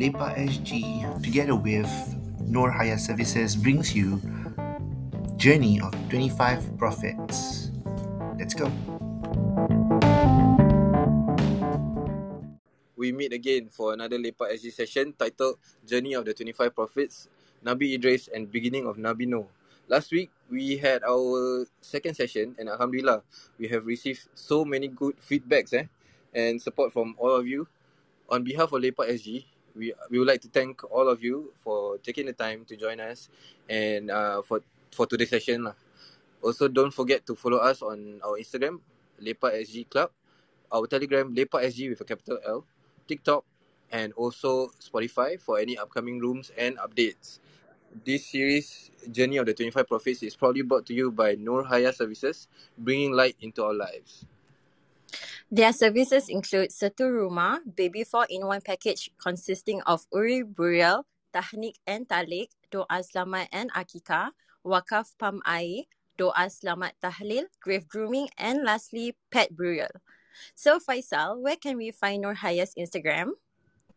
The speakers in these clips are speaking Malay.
Lepa SG, together with Nur Haya Services, brings you Journey of 25 Prophets. Let's go. We meet again for another Lepa SG session titled Journey of the 25 Prophets, Nabi Idris and Beginning of Nabi Noah. Last week, we had our second session and Alhamdulillah, we have received so many good feedbacks eh, and support from all of you. On behalf of Lepak SG, we, we would like to thank all of you for taking the time to join us and uh, for, for today's session. Lah. Also, don't forget to follow us on our Instagram, Lepak SG Club, our Telegram, Lepak SG with a capital L, TikTok, and also Spotify for any upcoming rooms and updates this series, Journey of the 25 Prophets, is proudly brought to you by Nur Haya Services, bringing light into our lives. Their services include Setu Rumah, baby 4-in-1 package consisting of Uri Burial, Tahnik and Talik, Doa Selamat and Akikah, Wakaf Pam Air, Doa Selamat Tahlil, Grave Grooming, and lastly, Pet Burial. So Faisal, where can we find Nur Haya's Instagram?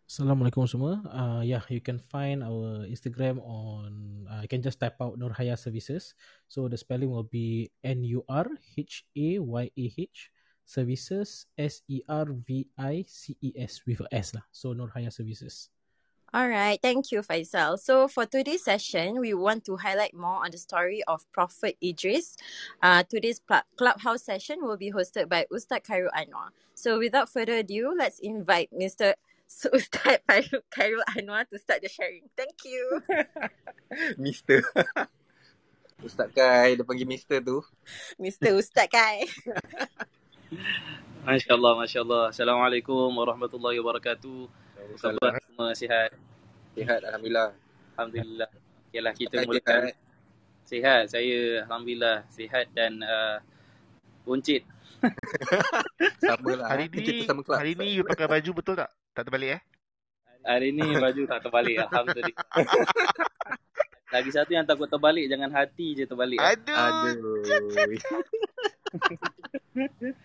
Assalamualaikum semua. Uh, yeah, you can find our Instagram on. Uh, you can just type out Nurhaya Services. So the spelling will be N U R H A Y A H Services S E R V I C E S with a S lah. So Nurhaya Services. All right, thank you, Faisal. So for today's session, we want to highlight more on the story of Prophet Idris. Uh, today's pl- clubhouse session will be hosted by Ustaz Khairul Anwar. So without further ado, let's invite Mr. So Ustaz Khairul Anwar to start the sharing. Thank you. Mister. Ustaz Kai, dia panggil Mister tu. Mister Ustaz Kai. Masya Allah, Masya Allah. Assalamualaikum warahmatullahi wabarakatuh. Khabar semua sihat? Sihat, Alhamdulillah. Alhamdulillah. Yalah, kita mulakan. Sihat. Saya Alhamdulillah sihat dan uh, buncit. sama lah. Hari ni, kita sama kelas. hari ni you pakai baju betul tak? Tak terbalik eh? Hari ni baju tak terbalik. Alhamdulillah. Lagi satu yang takut terbalik, jangan hati je terbalik. Aduh. Aduh.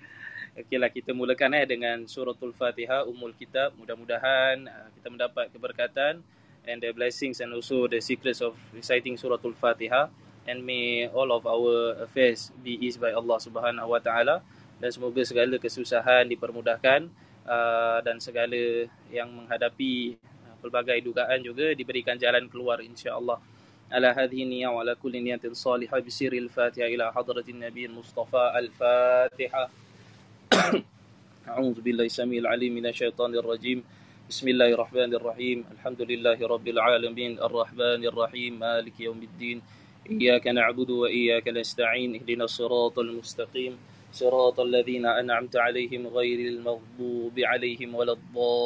Okeylah kita mulakan eh dengan suratul Fatihah umul kitab. Mudah-mudahan uh, kita mendapat keberkatan and the blessings and also the secrets of reciting suratul Fatihah and may all of our affairs be eased by Allah Subhanahu wa taala dan semoga segala kesusahan dipermudahkan uh, dan segala yang menghadapi uh, pelbagai dugaan juga diberikan jalan keluar insya-Allah. Ala hadhihi niyyah wa ala kulli niyatin salihah bi sirril Fatihah ila hadratin Nabi Mustafa al-Fatihah. أعوذ بالله السميع العليم من الشيطان الرجيم. بسم الله الرحمن الرحيم. الحمد لله رب العالمين. الرحمن الرحيم. مالك يوم الدين. إياك نعبد وإياك نستعين. اهدنا الصراط المستقيم. صراط الذين أنعمت عليهم غير المغضوب عليهم ولا الضالين.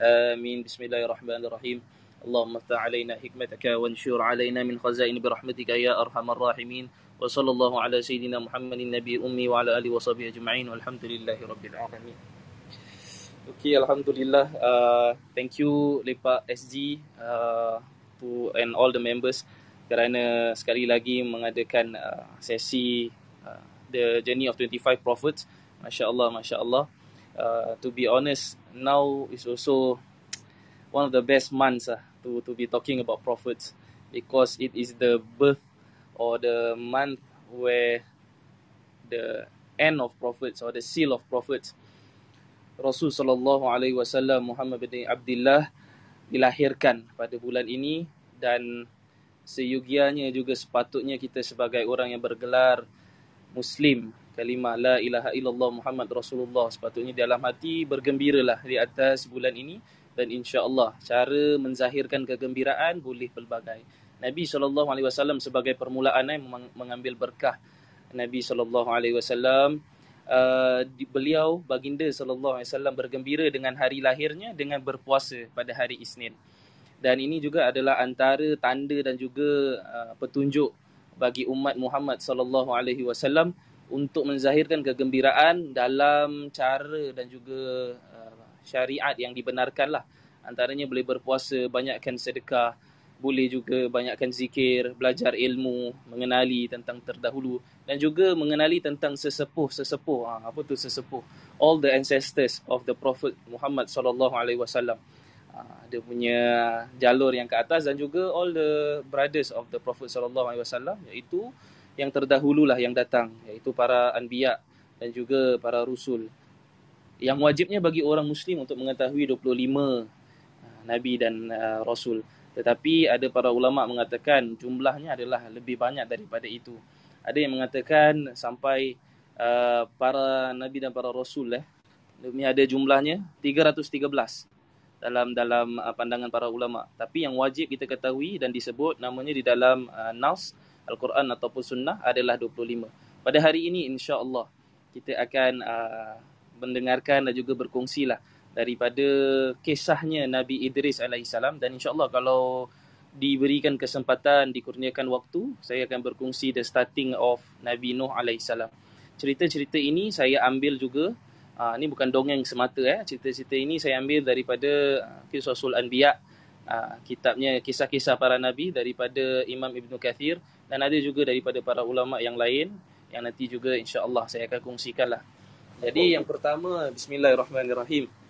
آمين. بسم الله الرحمن الرحيم. اللهم افتح علينا حكمتك وانشر علينا من خزائن برحمتك يا أرحم الراحمين. وصلى الله على سيدنا محمد النبي الأمي وعلى آله وصحبه أجمعين والحمد لله رب العالمين Okay, Alhamdulillah. Uh, thank you Lepak SG uh, to and all the members kerana sekali lagi mengadakan uh, sesi uh, the journey of 25 prophets. Masya Allah, Masya Allah. Uh, to be honest, now is also one of the best months uh, to to be talking about prophets because it is the birth or the month where the end of prophets or the seal of prophets Rasul sallallahu alaihi wasallam Muhammad bin Abdullah dilahirkan pada bulan ini dan seyugianya juga sepatutnya kita sebagai orang yang bergelar muslim kalimah la ilaha illallah Muhammad Rasulullah sepatutnya dalam hati bergembiralah di atas bulan ini dan insya-Allah cara menzahirkan kegembiraan boleh pelbagai. Nabi wasallam sebagai permulaan eh, mengambil berkah Nabi wasallam Uh, beliau baginda sallallahu alaihi wasallam bergembira dengan hari lahirnya dengan berpuasa pada hari Isnin. Dan ini juga adalah antara tanda dan juga uh, petunjuk bagi umat Muhammad sallallahu alaihi wasallam untuk menzahirkan kegembiraan dalam cara dan juga uh, syariat yang dibenarkanlah. Antaranya boleh berpuasa, banyakkan sedekah boleh juga banyakkan zikir, belajar ilmu, mengenali tentang terdahulu dan juga mengenali tentang sesepuh-sesepuh. Ha, apa tu sesepuh? All the ancestors of the Prophet Muhammad sallallahu alaihi wasallam. Ha, dia punya jalur yang ke atas dan juga all the brothers of the Prophet sallallahu alaihi wasallam iaitu yang terdahululah yang datang iaitu para anbiya dan juga para rasul. Yang wajibnya bagi orang muslim untuk mengetahui 25 ha, nabi dan uh, rasul. Tetapi ada para ulama mengatakan jumlahnya adalah lebih banyak daripada itu. Ada yang mengatakan sampai uh, para nabi dan para rasul eh demi ada jumlahnya 313 dalam dalam uh, pandangan para ulama. Tapi yang wajib kita ketahui dan disebut namanya di dalam uh, Nas Al-Quran ataupun Sunnah adalah 25. Pada hari ini insya-Allah kita akan uh, mendengarkan dan juga berkongsilah daripada kisahnya Nabi Idris alaihissalam dan insyaallah kalau diberikan kesempatan dikurniakan waktu saya akan berkongsi the starting of Nabi Nuh alaihissalam. Cerita-cerita ini saya ambil juga uh, ini bukan dongeng semata eh cerita-cerita ini saya ambil daripada uh, Qisasul Anbiya uh, kitabnya kisah-kisah para nabi daripada Imam Ibn Kathir dan ada juga daripada para ulama yang lain yang nanti juga insya-Allah saya akan kongsikanlah. Jadi yang pertama bismillahirrahmanirrahim.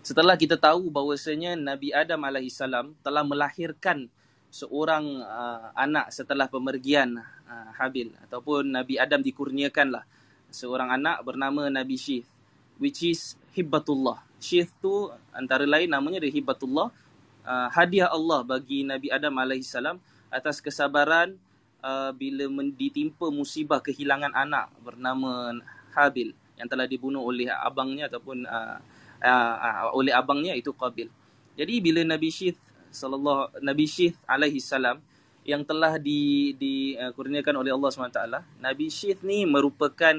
Setelah kita tahu bahawasanya Nabi Adam AS telah melahirkan seorang uh, anak setelah pemergian uh, Habil ataupun Nabi Adam dikurniakanlah seorang anak bernama Nabi Syith which is Hibbatullah. Syith tu antara lain namanya dia Hibbatullah uh, hadiah Allah bagi Nabi Adam AS atas kesabaran uh, bila ditimpa musibah kehilangan anak bernama Habil yang telah dibunuh oleh abangnya ataupun uh, uh, oleh abangnya itu Qabil. Jadi bila Nabi Syith sallallahu Nabi Syith alaihi salam yang telah di dikurniakan uh, oleh Allah SWT, Nabi Syith ni merupakan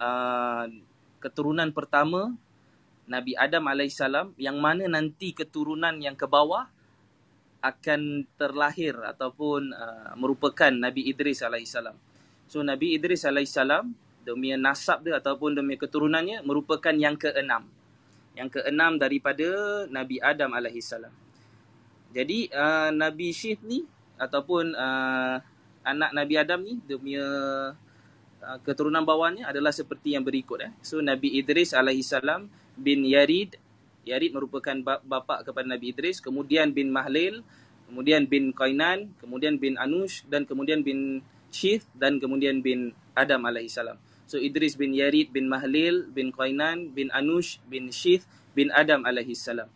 uh, keturunan pertama Nabi Adam AS yang mana nanti keturunan yang ke bawah akan terlahir ataupun uh, merupakan Nabi Idris AS. So Nabi Idris AS demi nasab dia ataupun demi keturunannya merupakan yang keenam yang keenam daripada Nabi Adam alaihissalam. Jadi uh, Nabi Syith ni ataupun uh, anak Nabi Adam ni punya uh, keturunan bawahnya adalah seperti yang berikut eh. So Nabi Idris alaihissalam bin Yarid Yarid merupakan bapa kepada Nabi Idris, kemudian bin Mahlil, kemudian bin Qainan, kemudian bin Anush dan kemudian bin Syith dan kemudian bin Adam alaihissalam. So Idris bin Yarid bin Mahlil bin Qainan bin Anush bin Syith bin Adam alaihi salam.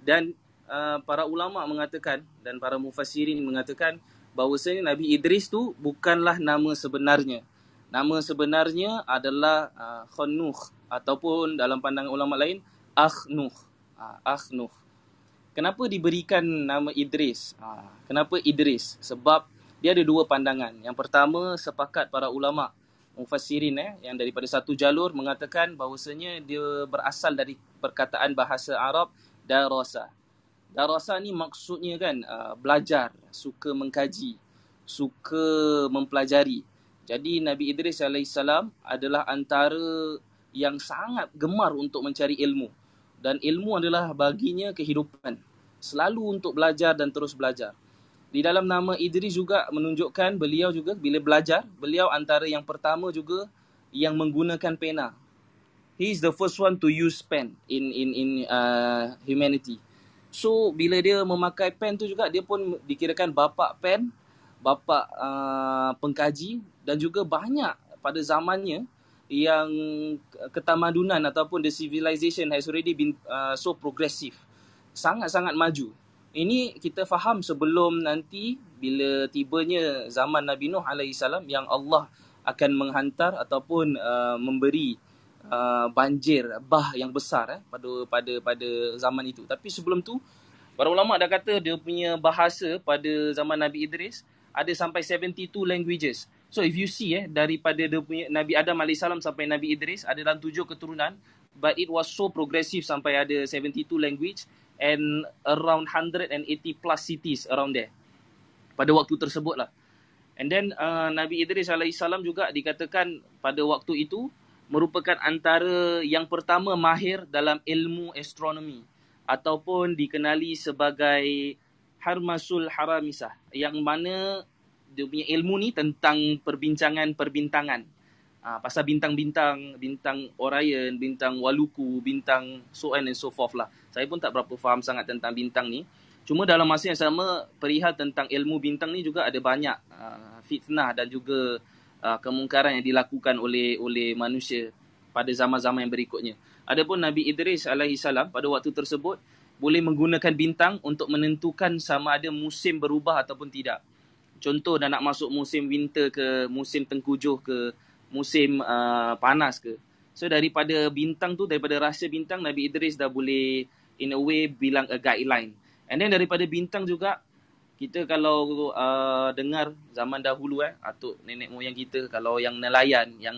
Dan uh, para ulama mengatakan dan para mufassirin mengatakan bahawasanya Nabi Idris tu bukanlah nama sebenarnya. Nama sebenarnya adalah uh, Khannuh ataupun dalam pandangan ulama lain Akhnuh. Uh, Akhnuh. Kenapa diberikan nama Idris? Uh, kenapa Idris? Sebab dia ada dua pandangan. Yang pertama sepakat para ulama mufassirin eh yang daripada satu jalur mengatakan bahawasanya dia berasal dari perkataan bahasa Arab darasa. Darasa ni maksudnya kan uh, belajar, suka mengkaji, suka mempelajari. Jadi Nabi Idris AS adalah antara yang sangat gemar untuk mencari ilmu. Dan ilmu adalah baginya kehidupan. Selalu untuk belajar dan terus belajar. Di dalam nama Idris juga menunjukkan beliau juga bila belajar, beliau antara yang pertama juga yang menggunakan pena. He is the first one to use pen in in in uh, humanity. So bila dia memakai pen tu juga dia pun dikirakan bapa pen, bapa uh, pengkaji dan juga banyak pada zamannya yang ketamadunan ataupun the civilization has already been uh, so progressive. Sangat-sangat maju ini kita faham sebelum nanti bila tibanya zaman Nabi Nuh alaihi salam yang Allah akan menghantar ataupun uh, memberi uh, banjir bah yang besar eh pada pada pada zaman itu. Tapi sebelum tu para ulama dah kata dia punya bahasa pada zaman Nabi Idris ada sampai 72 languages. So if you see eh daripada dia punya Nabi Adam alaihi salam sampai Nabi Idris ada dalam tujuh keturunan but it was so progressive sampai ada 72 language and around 180 plus cities around there pada waktu tersebut lah. And then uh, Nabi Idris AS juga dikatakan pada waktu itu merupakan antara yang pertama mahir dalam ilmu astronomi ataupun dikenali sebagai Harmasul Haramisah yang mana dia punya ilmu ni tentang perbincangan perbintangan. Ah, pasal bintang-bintang, bintang Orion, bintang Waluku, bintang so on and so forth lah. Saya pun tak berapa faham sangat tentang bintang ni. Cuma dalam masa yang sama, perihal tentang ilmu bintang ni juga ada banyak uh, fitnah dan juga uh, kemungkaran yang dilakukan oleh oleh manusia pada zaman-zaman yang berikutnya. Adapun Nabi Idris alaihi salam pada waktu tersebut boleh menggunakan bintang untuk menentukan sama ada musim berubah ataupun tidak. Contoh dah nak masuk musim winter ke, musim tengkujuh ke, musim uh, panas ke. So daripada bintang tu, daripada rahsia bintang, Nabi Idris dah boleh in a way bilang a guideline. And then daripada bintang juga, kita kalau uh, dengar zaman dahulu eh, atuk nenek moyang kita, kalau yang nelayan, yang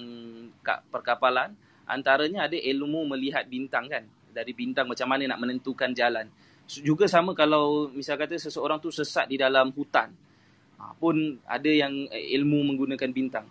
kat perkapalan, antaranya ada ilmu melihat bintang kan. Dari bintang macam mana nak menentukan jalan. Juga sama kalau misal kata seseorang tu sesat di dalam hutan. Ha, pun ada yang eh, ilmu menggunakan bintang.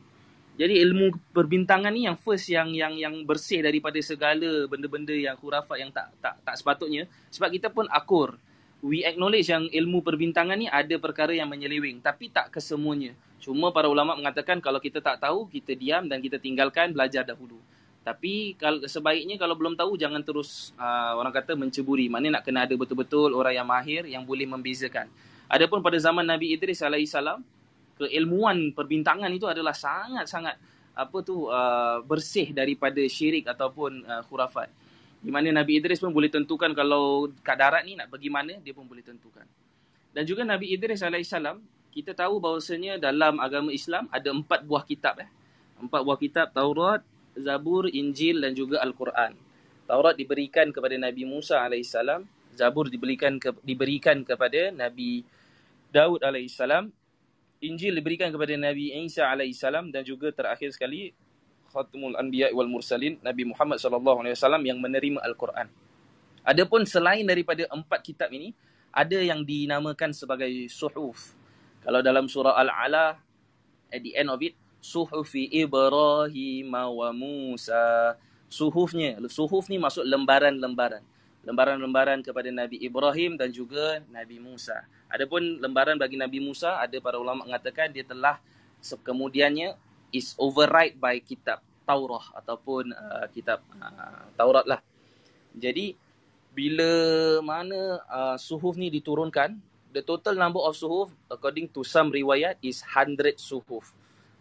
Jadi ilmu perbintangan ni yang first yang yang yang bersih daripada segala benda-benda yang khurafat yang tak tak tak sepatutnya sebab kita pun akur. We acknowledge yang ilmu perbintangan ni ada perkara yang menyeleweng tapi tak kesemuanya. Cuma para ulama mengatakan kalau kita tak tahu kita diam dan kita tinggalkan belajar dahulu. Tapi kalau sebaiknya kalau belum tahu jangan terus uh, orang kata menceburi. Mana nak kena ada betul-betul orang yang mahir yang boleh membezakan. Adapun pada zaman Nabi Idris alaihissalam keilmuan perbintangan itu adalah sangat-sangat apa tu uh, bersih daripada syirik ataupun uh, khurafat. Di mana Nabi Idris pun boleh tentukan kalau kat darat ni nak pergi mana dia pun boleh tentukan. Dan juga Nabi Idris alaihissalam kita tahu bahawasanya dalam agama Islam ada empat buah kitab eh. Empat buah kitab Taurat, Zabur, Injil dan juga Al-Quran. Taurat diberikan kepada Nabi Musa alaihissalam, Zabur diberikan ke, diberikan kepada Nabi Daud alaihissalam Injil diberikan kepada Nabi Isa alaihissalam dan juga terakhir sekali Khatimul Anbiya wal Mursalin Nabi Muhammad sallallahu alaihi wasallam yang menerima Al-Quran. Adapun selain daripada empat kitab ini ada yang dinamakan sebagai suhuf. Kalau dalam surah Al-Ala at the end of it suhufi Ibrahim wa Musa. Suhufnya, suhuf ni maksud lembaran-lembaran lembaran-lembaran kepada Nabi Ibrahim dan juga Nabi Musa. Adapun lembaran bagi Nabi Musa, ada para ulama mengatakan dia telah kemudiannya is override by kitab Taurah ataupun uh, kitab uh, Taurat lah. Jadi bila mana uh, suhuf ni diturunkan, the total number of suhuf according to some riwayat is 100 suhuf.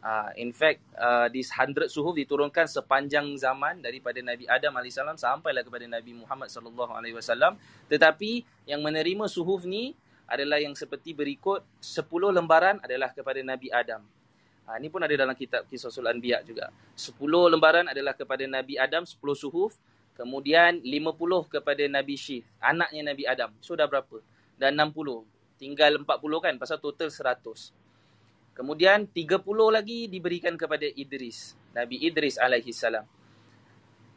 Uh, in fact, uh, this hundred suhuf diturunkan sepanjang zaman daripada Nabi Adam AS sampailah kepada Nabi Muhammad SAW. Tetapi yang menerima suhuf ni adalah yang seperti berikut. Sepuluh lembaran adalah kepada Nabi Adam. Uh, ini pun ada dalam kitab Kisah Sul Anbiya juga. Sepuluh lembaran adalah kepada Nabi Adam, sepuluh suhuf. Kemudian lima puluh kepada Nabi Syith, anaknya Nabi Adam. So dah berapa? Dan enam puluh. Tinggal empat puluh kan? Pasal total seratus. Kemudian 30 lagi diberikan kepada Idris, Nabi Idris alaihi salam.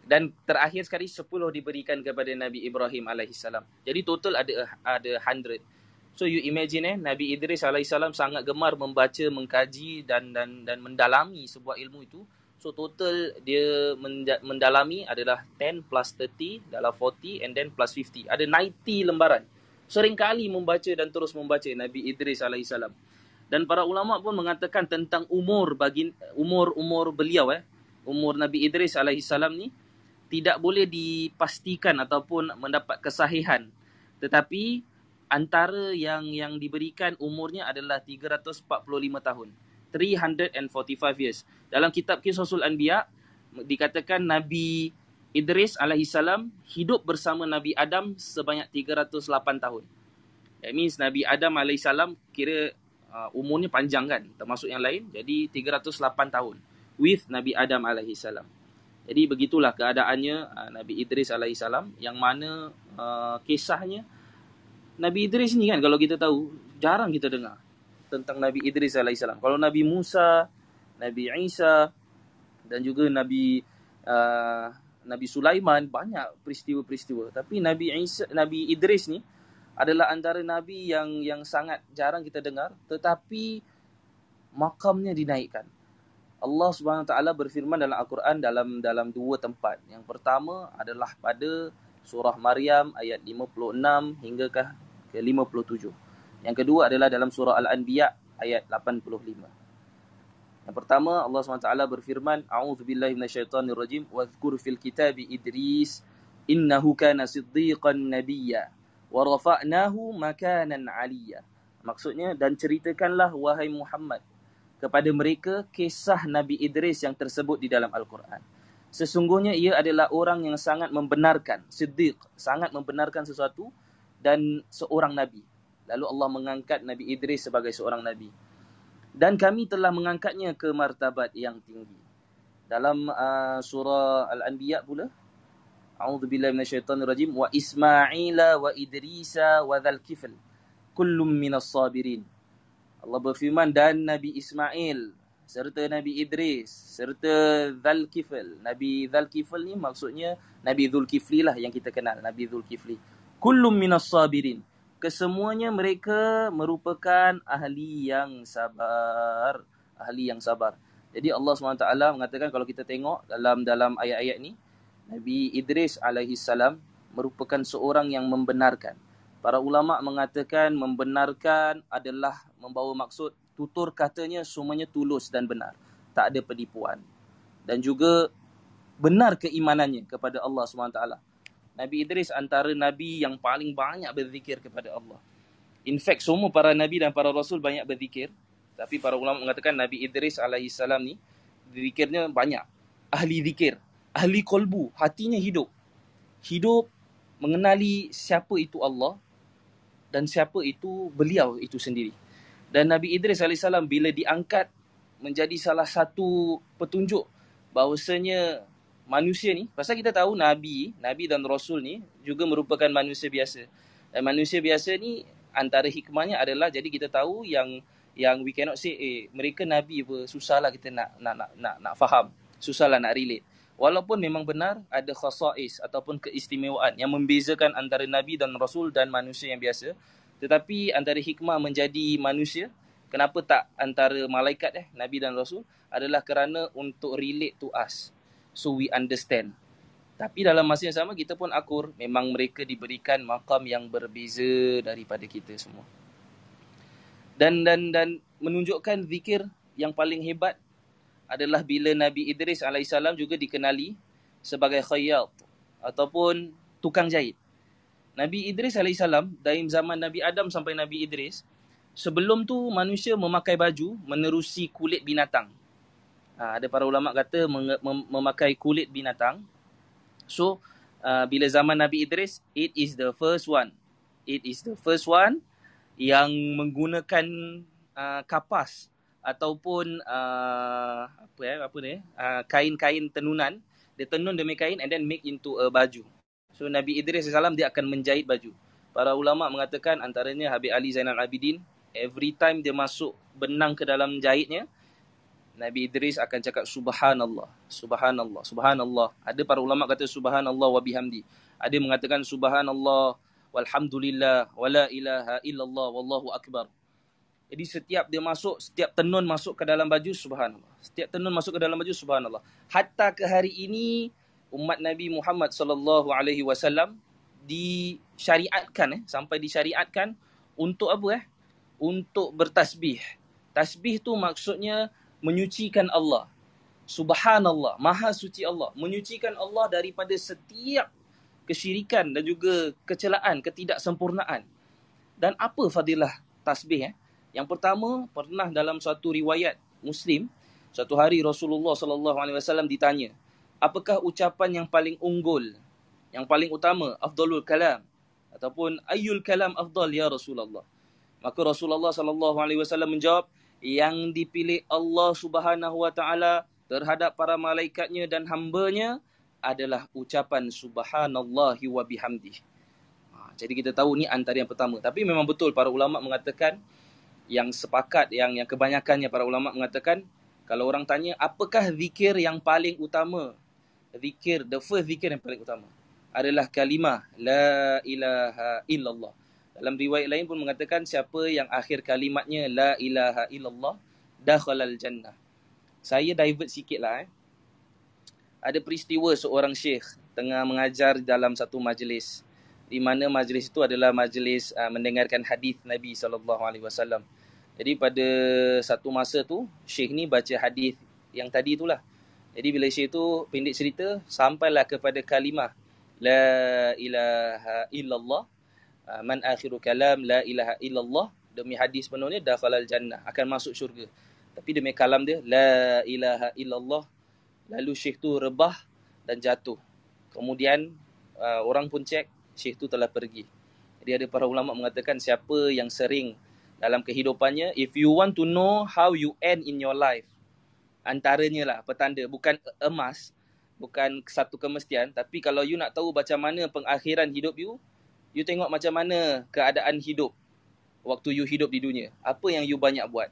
Dan terakhir sekali 10 diberikan kepada Nabi Ibrahim alaihi salam. Jadi total ada ada 100. So you imagine eh Nabi Idris alaihi salam sangat gemar membaca, mengkaji dan dan dan mendalami sebuah ilmu itu. So total dia mendalami adalah 10 plus 30 dalam 40 and then plus 50. Ada 90 lembaran. Seringkali membaca dan terus membaca Nabi Idris alaihi salam dan para ulama pun mengatakan tentang umur bagi umur-umur beliau eh. Umur Nabi Idris alaihi salam ni tidak boleh dipastikan ataupun mendapat kesahihan. Tetapi antara yang yang diberikan umurnya adalah 345 tahun. 345 years. Dalam kitab Qisasul Anbiya dikatakan Nabi Idris alaihi salam hidup bersama Nabi Adam sebanyak 308 tahun. That means Nabi Adam alaihi salam kira uh, umurnya panjang kan termasuk yang lain jadi 308 tahun with Nabi Adam alaihi salam. Jadi begitulah keadaannya uh, Nabi Idris alaihi salam yang mana uh, kisahnya Nabi Idris ni kan kalau kita tahu jarang kita dengar tentang Nabi Idris alaihi salam. Kalau Nabi Musa, Nabi Isa dan juga Nabi uh, Nabi Sulaiman banyak peristiwa-peristiwa tapi Nabi Isa Nabi Idris ni adalah antara nabi yang yang sangat jarang kita dengar tetapi makamnya dinaikkan. Allah Subhanahu Wa Taala berfirman dalam Al-Quran dalam dalam dua tempat. Yang pertama adalah pada surah Maryam ayat 56 hingga ke 57. Yang kedua adalah dalam surah Al-Anbiya ayat 85. Yang pertama Allah SWT berfirman, A'udzubillahi minasyaitonirrajim, wadhkur fil kitabi Idris innahu kana siddiqan nabiyya wa rafa'nahu makanan 'aliyya. Maksudnya dan ceritakanlah wahai Muhammad kepada mereka kisah Nabi Idris yang tersebut di dalam Al-Quran. Sesungguhnya ia adalah orang yang sangat membenarkan, siddiq, sangat membenarkan sesuatu dan seorang nabi. Lalu Allah mengangkat Nabi Idris sebagai seorang nabi dan kami telah mengangkatnya ke martabat yang tinggi. Dalam uh, surah Al-Anbiya pula, A'udzubillahi minasyaitonirrajim wa Ismaila wa Idrisa wa Dzalkifl kullum minas sabirin. Allah berfirman dan Nabi Ismail serta Nabi Idris serta Dzalkifl. Nabi Dzalkifl ni maksudnya Nabi Dzulkifli lah yang kita kenal, Nabi Dzulkifli. Kullum minas sabirin kesemuanya mereka merupakan ahli yang sabar ahli yang sabar jadi Allah SWT mengatakan kalau kita tengok dalam dalam ayat-ayat ni Nabi Idris alaihi salam merupakan seorang yang membenarkan para ulama mengatakan membenarkan adalah membawa maksud tutur katanya semuanya tulus dan benar tak ada penipuan dan juga benar keimanannya kepada Allah SWT Nabi Idris antara Nabi yang paling banyak berzikir kepada Allah. In fact, semua para Nabi dan para Rasul banyak berzikir. Tapi para ulama mengatakan Nabi Idris AS ni, zikirnya banyak. Ahli zikir. Ahli kolbu. Hatinya hidup. Hidup mengenali siapa itu Allah dan siapa itu beliau itu sendiri. Dan Nabi Idris AS bila diangkat menjadi salah satu petunjuk bahawasanya manusia ni pasal kita tahu nabi nabi dan rasul ni juga merupakan manusia biasa dan manusia biasa ni antara hikmahnya adalah jadi kita tahu yang yang we cannot say eh mereka nabi apa susahlah kita nak nak nak nak, nak faham susahlah nak relate walaupun memang benar ada khasais ataupun keistimewaan yang membezakan antara nabi dan rasul dan manusia yang biasa tetapi antara hikmah menjadi manusia kenapa tak antara malaikat eh nabi dan rasul adalah kerana untuk relate to us so we understand. Tapi dalam masa yang sama kita pun akur memang mereka diberikan makam yang berbeza daripada kita semua. Dan dan dan menunjukkan zikir yang paling hebat adalah bila Nabi Idris alaihissalam juga dikenali sebagai khayyat ataupun tukang jahit. Nabi Idris alaihissalam dari zaman Nabi Adam sampai Nabi Idris sebelum tu manusia memakai baju menerusi kulit binatang uh, ada para ulama kata mem- memakai kulit binatang. So uh, bila zaman Nabi Idris, it is the first one. It is the first one yang menggunakan uh, kapas ataupun uh, apa ya apa ni uh, kain-kain tenunan dia tenun demi kain and then make into a baju. So Nabi Idris SAW dia akan menjahit baju. Para ulama mengatakan antaranya Habib Ali Zainal Abidin every time dia masuk benang ke dalam jahitnya Nabi Idris akan cakap subhanallah, subhanallah, subhanallah. Ada para ulama kata subhanallah wa bihamdi. Ada mengatakan subhanallah walhamdulillah wala ilaha illallah wallahu akbar. Jadi setiap dia masuk, setiap tenun masuk ke dalam baju subhanallah. Setiap tenun masuk ke dalam baju subhanallah. Hatta ke hari ini umat Nabi Muhammad sallallahu alaihi wasallam disyariatkan eh sampai disyariatkan untuk apa eh? Untuk bertasbih. Tasbih tu maksudnya menyucikan Allah. Subhanallah, maha suci Allah. Menyucikan Allah daripada setiap kesyirikan dan juga kecelaan, ketidaksempurnaan. Dan apa fadilah tasbih? Eh? Yang pertama, pernah dalam suatu riwayat Muslim, suatu hari Rasulullah sallallahu alaihi wasallam ditanya, apakah ucapan yang paling unggul, yang paling utama, afdalul kalam ataupun ayyul kalam afdal ya Rasulullah? Maka Rasulullah sallallahu alaihi wasallam menjawab, yang dipilih Allah Subhanahu Wa Taala terhadap para malaikatnya dan hambanya adalah ucapan subhanallahi wa bihamdi. Ha, jadi kita tahu ni antara yang pertama. Tapi memang betul para ulama mengatakan yang sepakat yang yang kebanyakannya para ulama mengatakan kalau orang tanya apakah zikir yang paling utama? Zikir the first zikir yang paling utama adalah kalimah la ilaha illallah. Dalam riwayat lain pun mengatakan siapa yang akhir kalimatnya la ilaha illallah dakhalal jannah. Saya divert sikit lah eh. Ada peristiwa seorang syekh tengah mengajar dalam satu majlis. Di mana majlis itu adalah majlis uh, mendengarkan hadis Nabi sallallahu alaihi wasallam. Jadi pada satu masa tu Syekh ni baca hadis yang tadi itulah. Jadi bila Syekh tu pendek cerita sampailah kepada kalimah la ilaha illallah uh, man akhiru kalam la ilaha illallah demi hadis penuhnya dakhalal jannah akan masuk syurga. Tapi demi kalam dia la ilaha illallah lalu Syekh tu rebah dan jatuh. Kemudian uh, orang pun cek Syekh tu telah pergi. Jadi ada para ulama mengatakan siapa yang sering dalam kehidupannya, if you want to know how you end in your life, antaranya lah petanda, bukan emas, bukan satu kemestian, tapi kalau you nak tahu macam mana pengakhiran hidup you, you tengok macam mana keadaan hidup waktu you hidup di dunia. Apa yang you banyak buat.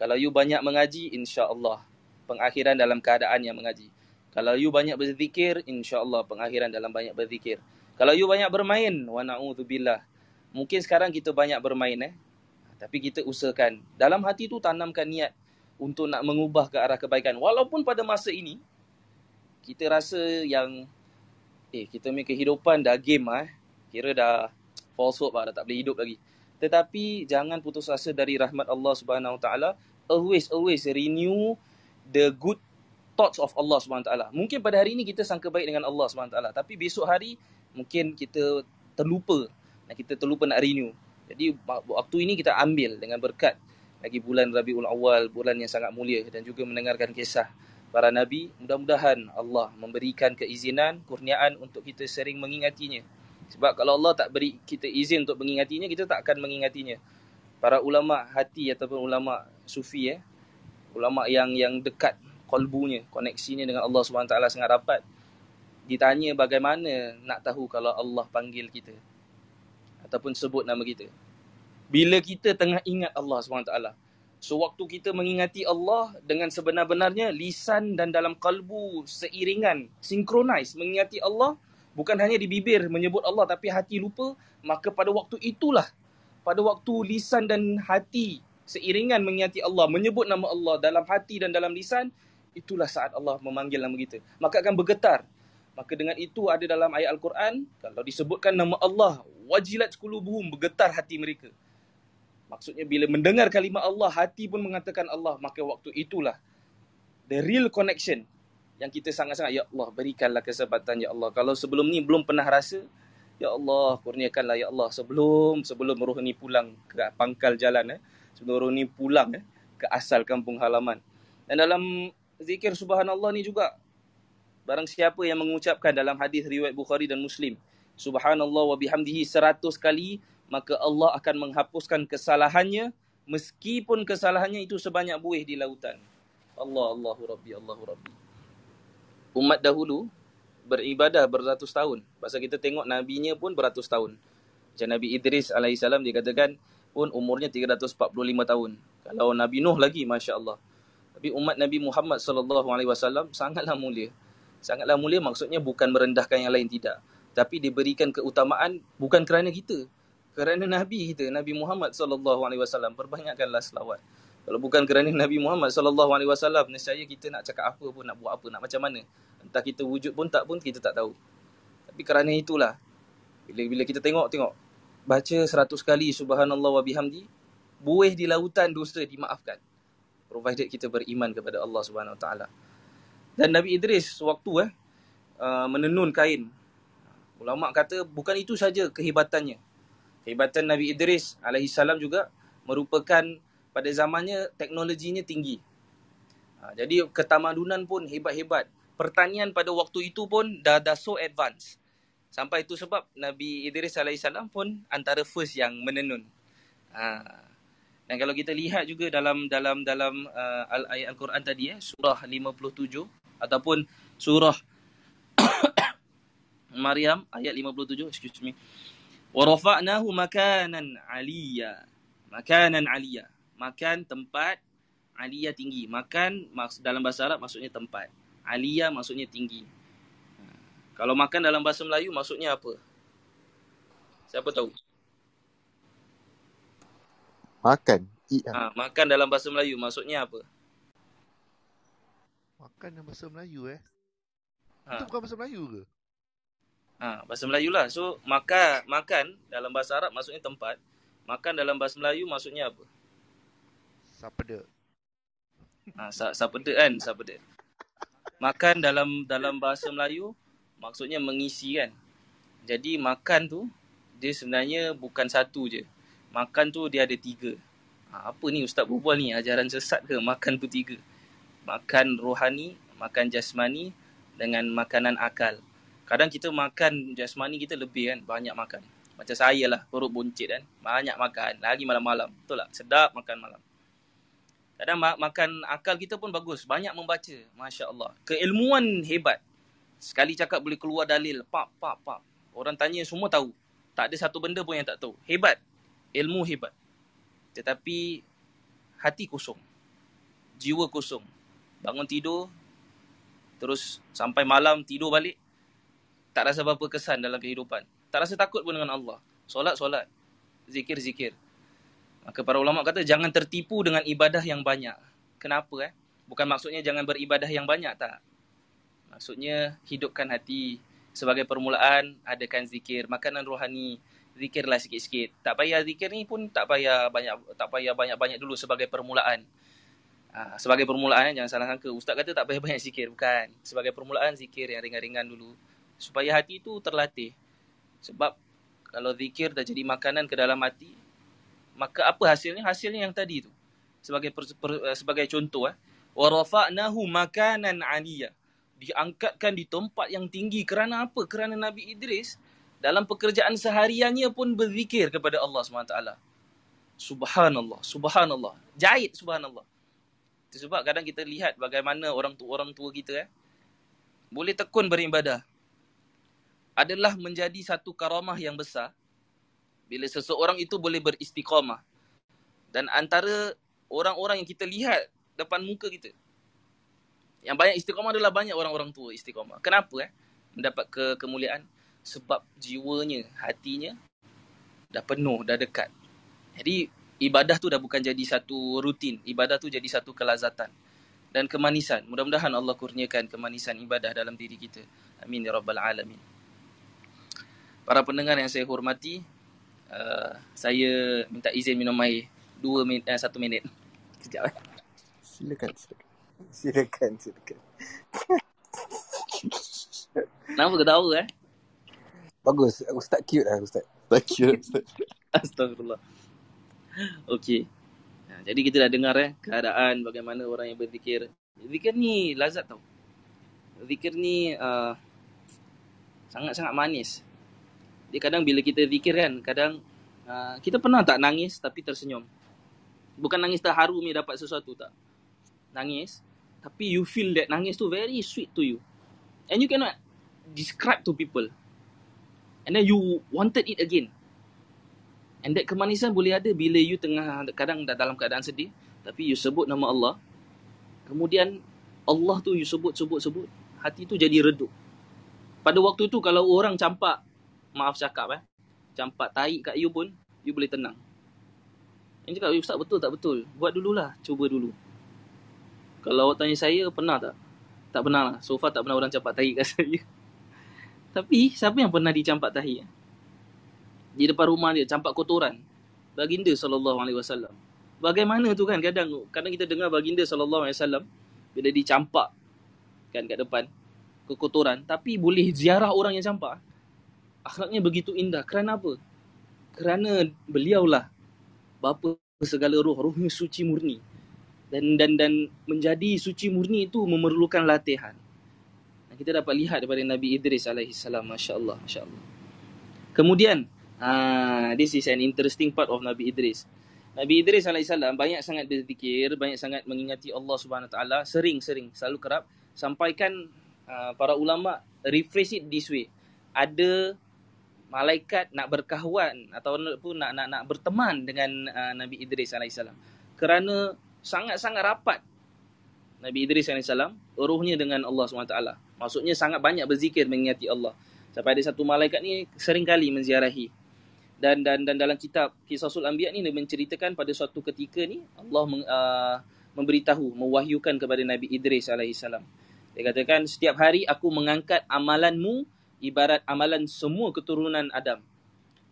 Kalau you banyak mengaji, insya Allah pengakhiran dalam keadaan yang mengaji. Kalau you banyak berzikir, insya Allah pengakhiran dalam banyak berzikir. Kalau you banyak bermain, wa na'udzubillah. Mungkin sekarang kita banyak bermain eh. Tapi kita usahakan. Dalam hati tu tanamkan niat untuk nak mengubah ke arah kebaikan. Walaupun pada masa ini, kita rasa yang, eh kita punya kehidupan dah game lah eh. Kira dah false hope lah, dah tak boleh hidup lagi. Tetapi jangan putus asa dari rahmat Allah Subhanahu Taala. Always, always renew the good thoughts of Allah Subhanahu Taala. Mungkin pada hari ini kita sangka baik dengan Allah Subhanahu Taala. Tapi besok hari mungkin kita terlupa dan kita terlupa nak renew. Jadi waktu ini kita ambil dengan berkat lagi bulan Rabiul Awal, bulan yang sangat mulia dan juga mendengarkan kisah para nabi. Mudah-mudahan Allah memberikan keizinan, kurniaan untuk kita sering mengingatinya. Sebab kalau Allah tak beri kita izin untuk mengingatinya, kita tak akan mengingatinya. Para ulama hati ataupun ulama sufi eh, ulama yang yang dekat kolbunya, koneksinya dengan Allah SWT sangat rapat ditanya bagaimana nak tahu kalau Allah panggil kita ataupun sebut nama kita. Bila kita tengah ingat Allah SWT. So waktu kita mengingati Allah dengan sebenar-benarnya lisan dan dalam kalbu seiringan, sinkronize mengingati Allah bukan hanya di bibir menyebut Allah tapi hati lupa, maka pada waktu itulah pada waktu lisan dan hati seiringan mengingati Allah, menyebut nama Allah dalam hati dan dalam lisan, itulah saat Allah memanggil nama kita. Maka akan bergetar Maka dengan itu ada dalam ayat Al-Quran, kalau disebutkan nama Allah, wajilat qulubuhum bergetar hati mereka. Maksudnya bila mendengar kalimah Allah, hati pun mengatakan Allah, maka waktu itulah the real connection yang kita sangat-sangat, Ya Allah, berikanlah kesempatan, Ya Allah. Kalau sebelum ni belum pernah rasa, Ya Allah, kurniakanlah, Ya Allah, sebelum sebelum roh ni pulang ke pangkal jalan, eh, sebelum roh ni pulang eh, ke asal kampung halaman. Dan dalam zikir subhanallah ni juga, Barang siapa yang mengucapkan dalam hadis riwayat Bukhari dan Muslim, Subhanallah wa bihamdihi seratus kali, maka Allah akan menghapuskan kesalahannya meskipun kesalahannya itu sebanyak buih di lautan. Allah, Allahu Rabbi, Allahu Rabbi. Umat dahulu beribadah beratus tahun. Pasal kita tengok nabinya pun beratus tahun. Macam Nabi Idris AS dia katakan pun umurnya 345 tahun. Kalau Nabi Nuh lagi, Masya Allah. Tapi umat Nabi Muhammad SAW sangatlah mulia sangatlah mulia maksudnya bukan merendahkan yang lain tidak. Tapi diberikan keutamaan bukan kerana kita kerana nabi kita Nabi Muhammad sallallahu alaihi wasallam. Perbanyakkanlah selawat. Kalau bukan kerana Nabi Muhammad sallallahu alaihi wasallam nescaya kita nak cakap apa pun nak buat apa nak macam mana. Entah kita wujud pun tak pun kita tak tahu. Tapi kerana itulah bila bila kita tengok tengok. Baca seratus kali subhanallah wa bihamdi buih di lautan dosa dimaafkan. Provided kita beriman kepada Allah Subhanahu wa taala dan Nabi Idris waktu eh uh, menenun kain. Ulama kata bukan itu saja kehebatannya. Kehebatan Nabi Idris alaihi salam juga merupakan pada zamannya teknologinya tinggi. Ha, jadi ketamadunan pun hebat-hebat. Pertanian pada waktu itu pun dah dah so advance. Sampai itu sebab Nabi Idris salam pun antara first yang menenun. Ha, dan kalau kita lihat juga dalam dalam dalam uh, ayat Al-Quran tadi eh surah 57 ataupun surah Maryam ayat 57 excuse me. Wa rafa'nahu makanan 'aliyya. Makanan 'aliyya. Makan tempat 'aliyya tinggi. Makan dalam bahasa Arab maksudnya tempat. 'aliyya maksudnya tinggi. Ha. kalau makan dalam bahasa Melayu maksudnya apa? Siapa tahu? Makan. Ha, makan dalam bahasa Melayu maksudnya apa Makan dalam bahasa Melayu eh. Ha. Itu bukan bahasa Melayu ke? Ha, bahasa Melayu lah. So makan makan dalam bahasa Arab maksudnya tempat. Makan dalam bahasa Melayu maksudnya apa? Sapeda. Ha, sa sapeda kan, sapeda. Makan dalam dalam bahasa Melayu maksudnya mengisi kan. Jadi makan tu dia sebenarnya bukan satu je. Makan tu dia ada tiga. Ha, apa ni ustaz berbual ni ajaran sesat ke makan tu tiga. Makan rohani, makan jasmani dengan makanan akal. Kadang kita makan jasmani kita lebih kan banyak makan. Macam saya lah perut buncit kan banyak makan. Lagi malam-malam betul tak? Sedap makan malam. Kadang ma- makan akal kita pun bagus banyak membaca masya-Allah. Keilmuan hebat. Sekali cakap boleh keluar dalil pak pak pak orang tanya semua tahu. Tak ada satu benda pun yang tak tahu. Hebat. Ilmu hebat. Tetapi hati kosong. Jiwa kosong bangun tidur terus sampai malam tidur balik tak rasa apa-apa kesan dalam kehidupan. Tak rasa takut pun dengan Allah. Solat, solat. Zikir, zikir. Maka para ulama kata jangan tertipu dengan ibadah yang banyak. Kenapa eh? Bukan maksudnya jangan beribadah yang banyak tak. Maksudnya hidupkan hati sebagai permulaan adakan zikir, makanan rohani, zikirlah sikit-sikit. Tak payah zikir ni pun tak payah banyak tak payah banyak-banyak dulu sebagai permulaan. Ha, sebagai permulaan jangan salah sangka ustaz kata tak payah banyak zikir bukan. Sebagai permulaan zikir yang ringan-ringan dulu supaya hati itu terlatih. Sebab kalau zikir dah jadi makanan ke dalam hati, maka apa hasilnya? Hasilnya yang tadi tu. Sebagai per, per, eh, sebagai contoh eh, wa rafa'nahu makanan 'aliyya. Diangkatkan di tempat yang tinggi kerana apa? Kerana Nabi Idris dalam pekerjaan sehariannya pun berzikir kepada Allah SWT. Subhanallah, subhanallah. Jahit subhanallah. Sebab kadang kita lihat bagaimana orang tua orang tua kita eh boleh tekun beribadah adalah menjadi satu karamah yang besar bila seseorang itu boleh beristiqamah. Dan antara orang-orang yang kita lihat depan muka kita yang banyak istiqamah adalah banyak orang-orang tua istiqamah. Kenapa eh? Mendapat ke kemuliaan sebab jiwanya, hatinya dah penuh, dah dekat. Jadi ibadah tu dah bukan jadi satu rutin, ibadah tu jadi satu kelazatan dan kemanisan. Mudah-mudahan Allah kurniakan kemanisan ibadah dalam diri kita. Amin ya rabbal alamin para pendengar yang saya hormati, uh, saya minta izin minum air dua minit, uh, satu minit. Sekejap eh. Silakan, silakan. Silakan, silakan. Kenapa ketawa eh? Bagus, Ustaz cute lah Ustaz. Ustaz cute, Ustaz. Astagfirullah. Okey. jadi kita dah dengar eh keadaan bagaimana orang yang berzikir. Zikir ni lazat tau. Zikir ni uh, sangat-sangat manis. Dia kadang bila kita zikir kan, kadang uh, kita pernah tak nangis tapi tersenyum. Bukan nangis terharu ni dapat sesuatu tak. Nangis, tapi you feel that nangis tu very sweet to you. And you cannot describe to people. And then you wanted it again. And that kemanisan boleh ada bila you tengah kadang dalam keadaan sedih. Tapi you sebut nama Allah. Kemudian Allah tu you sebut, sebut, sebut. Hati tu jadi redup. Pada waktu tu kalau orang campak maaf cakap eh. Campak tahi kat you pun, you boleh tenang. Yang cakap, Ustaz betul tak betul? Buat dululah, cuba dulu. Kalau awak tanya saya, pernah tak? Tak pernah lah. So far tak pernah orang campak tahi kat saya. Tapi, siapa yang pernah dicampak tahi? Di depan rumah dia, campak kotoran. Baginda SAW. Bagaimana tu kan kadang kadang kita dengar baginda SAW bila dicampak kan kat depan kekotoran tapi boleh ziarah orang yang campak akhlaknya begitu indah. Kerana apa? Kerana beliaulah bapa segala roh, rohnya suci murni. Dan dan dan menjadi suci murni itu memerlukan latihan. Kita dapat lihat daripada Nabi Idris alaihi salam, masya-Allah, masya-Allah. Kemudian, ah this is an interesting part of Nabi Idris. Nabi Idris salam banyak sangat berzikir, banyak sangat mengingati Allah Subhanahu taala, sering-sering, selalu kerap sampaikan uh, para ulama rephrase it this way. Ada malaikat nak berkawan atau pun nak nak nak berteman dengan uh, Nabi Idris alaihissalam. Kerana sangat-sangat rapat Nabi Idris alaihissalam rohnya dengan Allah SWT. Maksudnya sangat banyak berzikir mengingati Allah. Sampai ada satu malaikat ni sering kali menziarahi. Dan dan dan dalam kitab Qisasul Anbiya ni dia menceritakan pada suatu ketika ni Allah meng, uh, memberitahu, mewahyukan kepada Nabi Idris alaihissalam. Dia katakan setiap hari aku mengangkat amalanmu ibarat amalan semua keturunan Adam.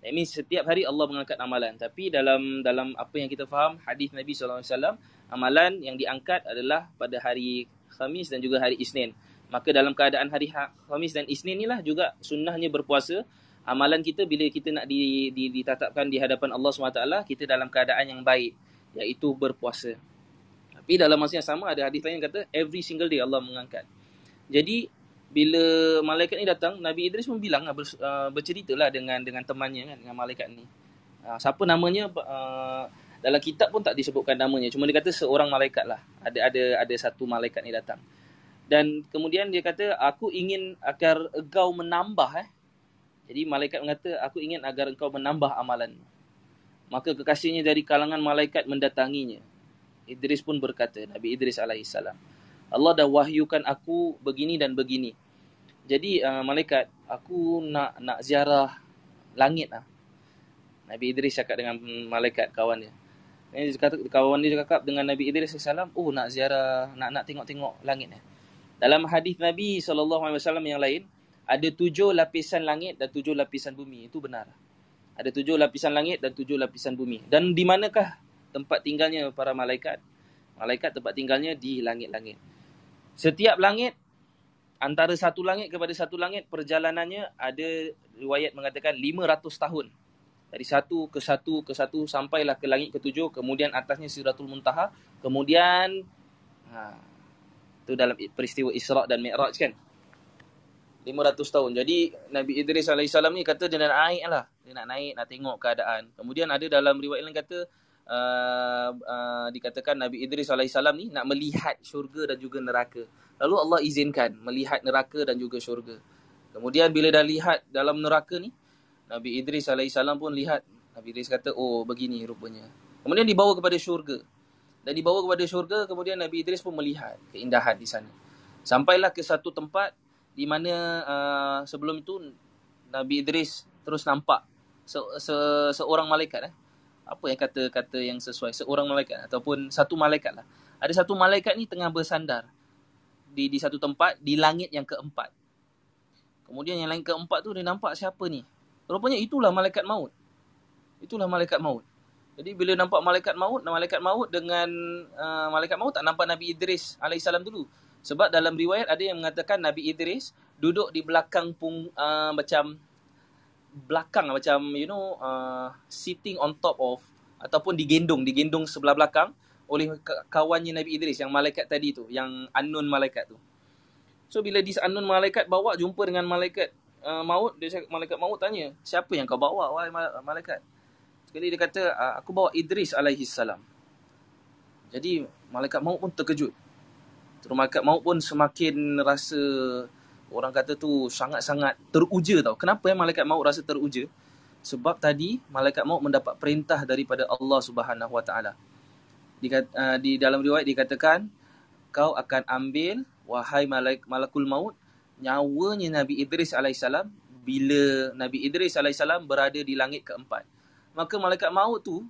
That means setiap hari Allah mengangkat amalan. Tapi dalam dalam apa yang kita faham, hadis Nabi SAW, amalan yang diangkat adalah pada hari Khamis dan juga hari Isnin. Maka dalam keadaan hari ha-, Khamis dan Isnin inilah juga sunnahnya berpuasa. Amalan kita bila kita nak di, di, ditatapkan di hadapan Allah SWT, kita dalam keadaan yang baik. Iaitu berpuasa. Tapi dalam masa yang sama ada hadis lain yang kata, every single day Allah mengangkat. Jadi bila malaikat ni datang, Nabi Idris pun bilang uh, bercerita lah dengan dengan temannya kan, dengan malaikat ni. Uh, siapa namanya uh, dalam kitab pun tak disebutkan namanya. Cuma dia kata seorang malaikat lah. Ada ada ada satu malaikat ni datang. Dan kemudian dia kata, aku ingin agar engkau menambah eh. Jadi malaikat mengata, aku ingin agar engkau menambah amalan. Maka kekasihnya dari kalangan malaikat mendatanginya. Idris pun berkata, Nabi Idris alaihissalam. Allah dah wahyukan aku begini dan begini. Jadi uh, malaikat, aku nak nak ziarah langit lah. Nabi Idris cakap dengan malaikat kawan dia. Ini kata kawan dia cakap dengan Nabi Idris SAW, oh nak ziarah, nak nak tengok-tengok langit eh. Dalam hadis Nabi SAW yang lain, ada tujuh lapisan langit dan tujuh lapisan bumi. Itu benar. Ada tujuh lapisan langit dan tujuh lapisan bumi. Dan di manakah tempat tinggalnya para malaikat? Malaikat tempat tinggalnya di langit-langit. Setiap langit antara satu langit kepada satu langit perjalanannya ada riwayat mengatakan 500 tahun. Dari satu ke satu ke satu sampailah ke langit ketujuh, kemudian atasnya Siratul Muntaha, kemudian ha itu dalam peristiwa Isra dan Mi'raj kan. 500 tahun. Jadi Nabi Idris alaihissalam ni kata dia nak naik lah. Dia nak naik, nak tengok keadaan. Kemudian ada dalam riwayat lain kata uh, uh, dikatakan Nabi Idris AS ni nak melihat syurga dan juga neraka. Lalu Allah izinkan melihat neraka dan juga syurga. Kemudian bila dah lihat dalam neraka ni, Nabi Idris AS pun lihat. Nabi Idris kata, oh begini rupanya. Kemudian dibawa kepada syurga. Dan dibawa kepada syurga, kemudian Nabi Idris pun melihat keindahan di sana. Sampailah ke satu tempat di mana uh, sebelum itu Nabi Idris terus nampak se- se- seorang malaikat eh apa yang kata-kata yang sesuai seorang malaikat ataupun satu malaikat lah. Ada satu malaikat ni tengah bersandar di di satu tempat di langit yang keempat. Kemudian yang lain keempat tu dia nampak siapa ni? Rupanya itulah malaikat maut. Itulah malaikat maut. Jadi bila nampak malaikat maut, malaikat maut dengan uh, malaikat maut tak nampak Nabi Idris alaihissalam dulu. Sebab dalam riwayat ada yang mengatakan Nabi Idris duduk di belakang pung uh, macam belakang lah, macam you know uh, sitting on top of ataupun digendong digendong sebelah belakang oleh kawannya Nabi Idris yang malaikat tadi tu yang unknown malaikat tu. So bila this unknown malaikat bawa jumpa dengan malaikat uh, maut dia malaikat maut tanya siapa yang kau bawa wahai malaikat? Sekali dia kata aku bawa Idris alaihi salam jadi malaikat maut pun terkejut Terus malaikat maut pun semakin rasa orang kata tu sangat-sangat teruja tau. Kenapa ya malaikat maut rasa teruja? Sebab tadi malaikat maut mendapat perintah daripada Allah Subhanahu Wa Taala. Di, uh, di dalam riwayat dikatakan kau akan ambil wahai malaik malakul maut nyawanya Nabi Idris alaihissalam bila Nabi Idris alaihissalam berada di langit keempat. Maka malaikat maut tu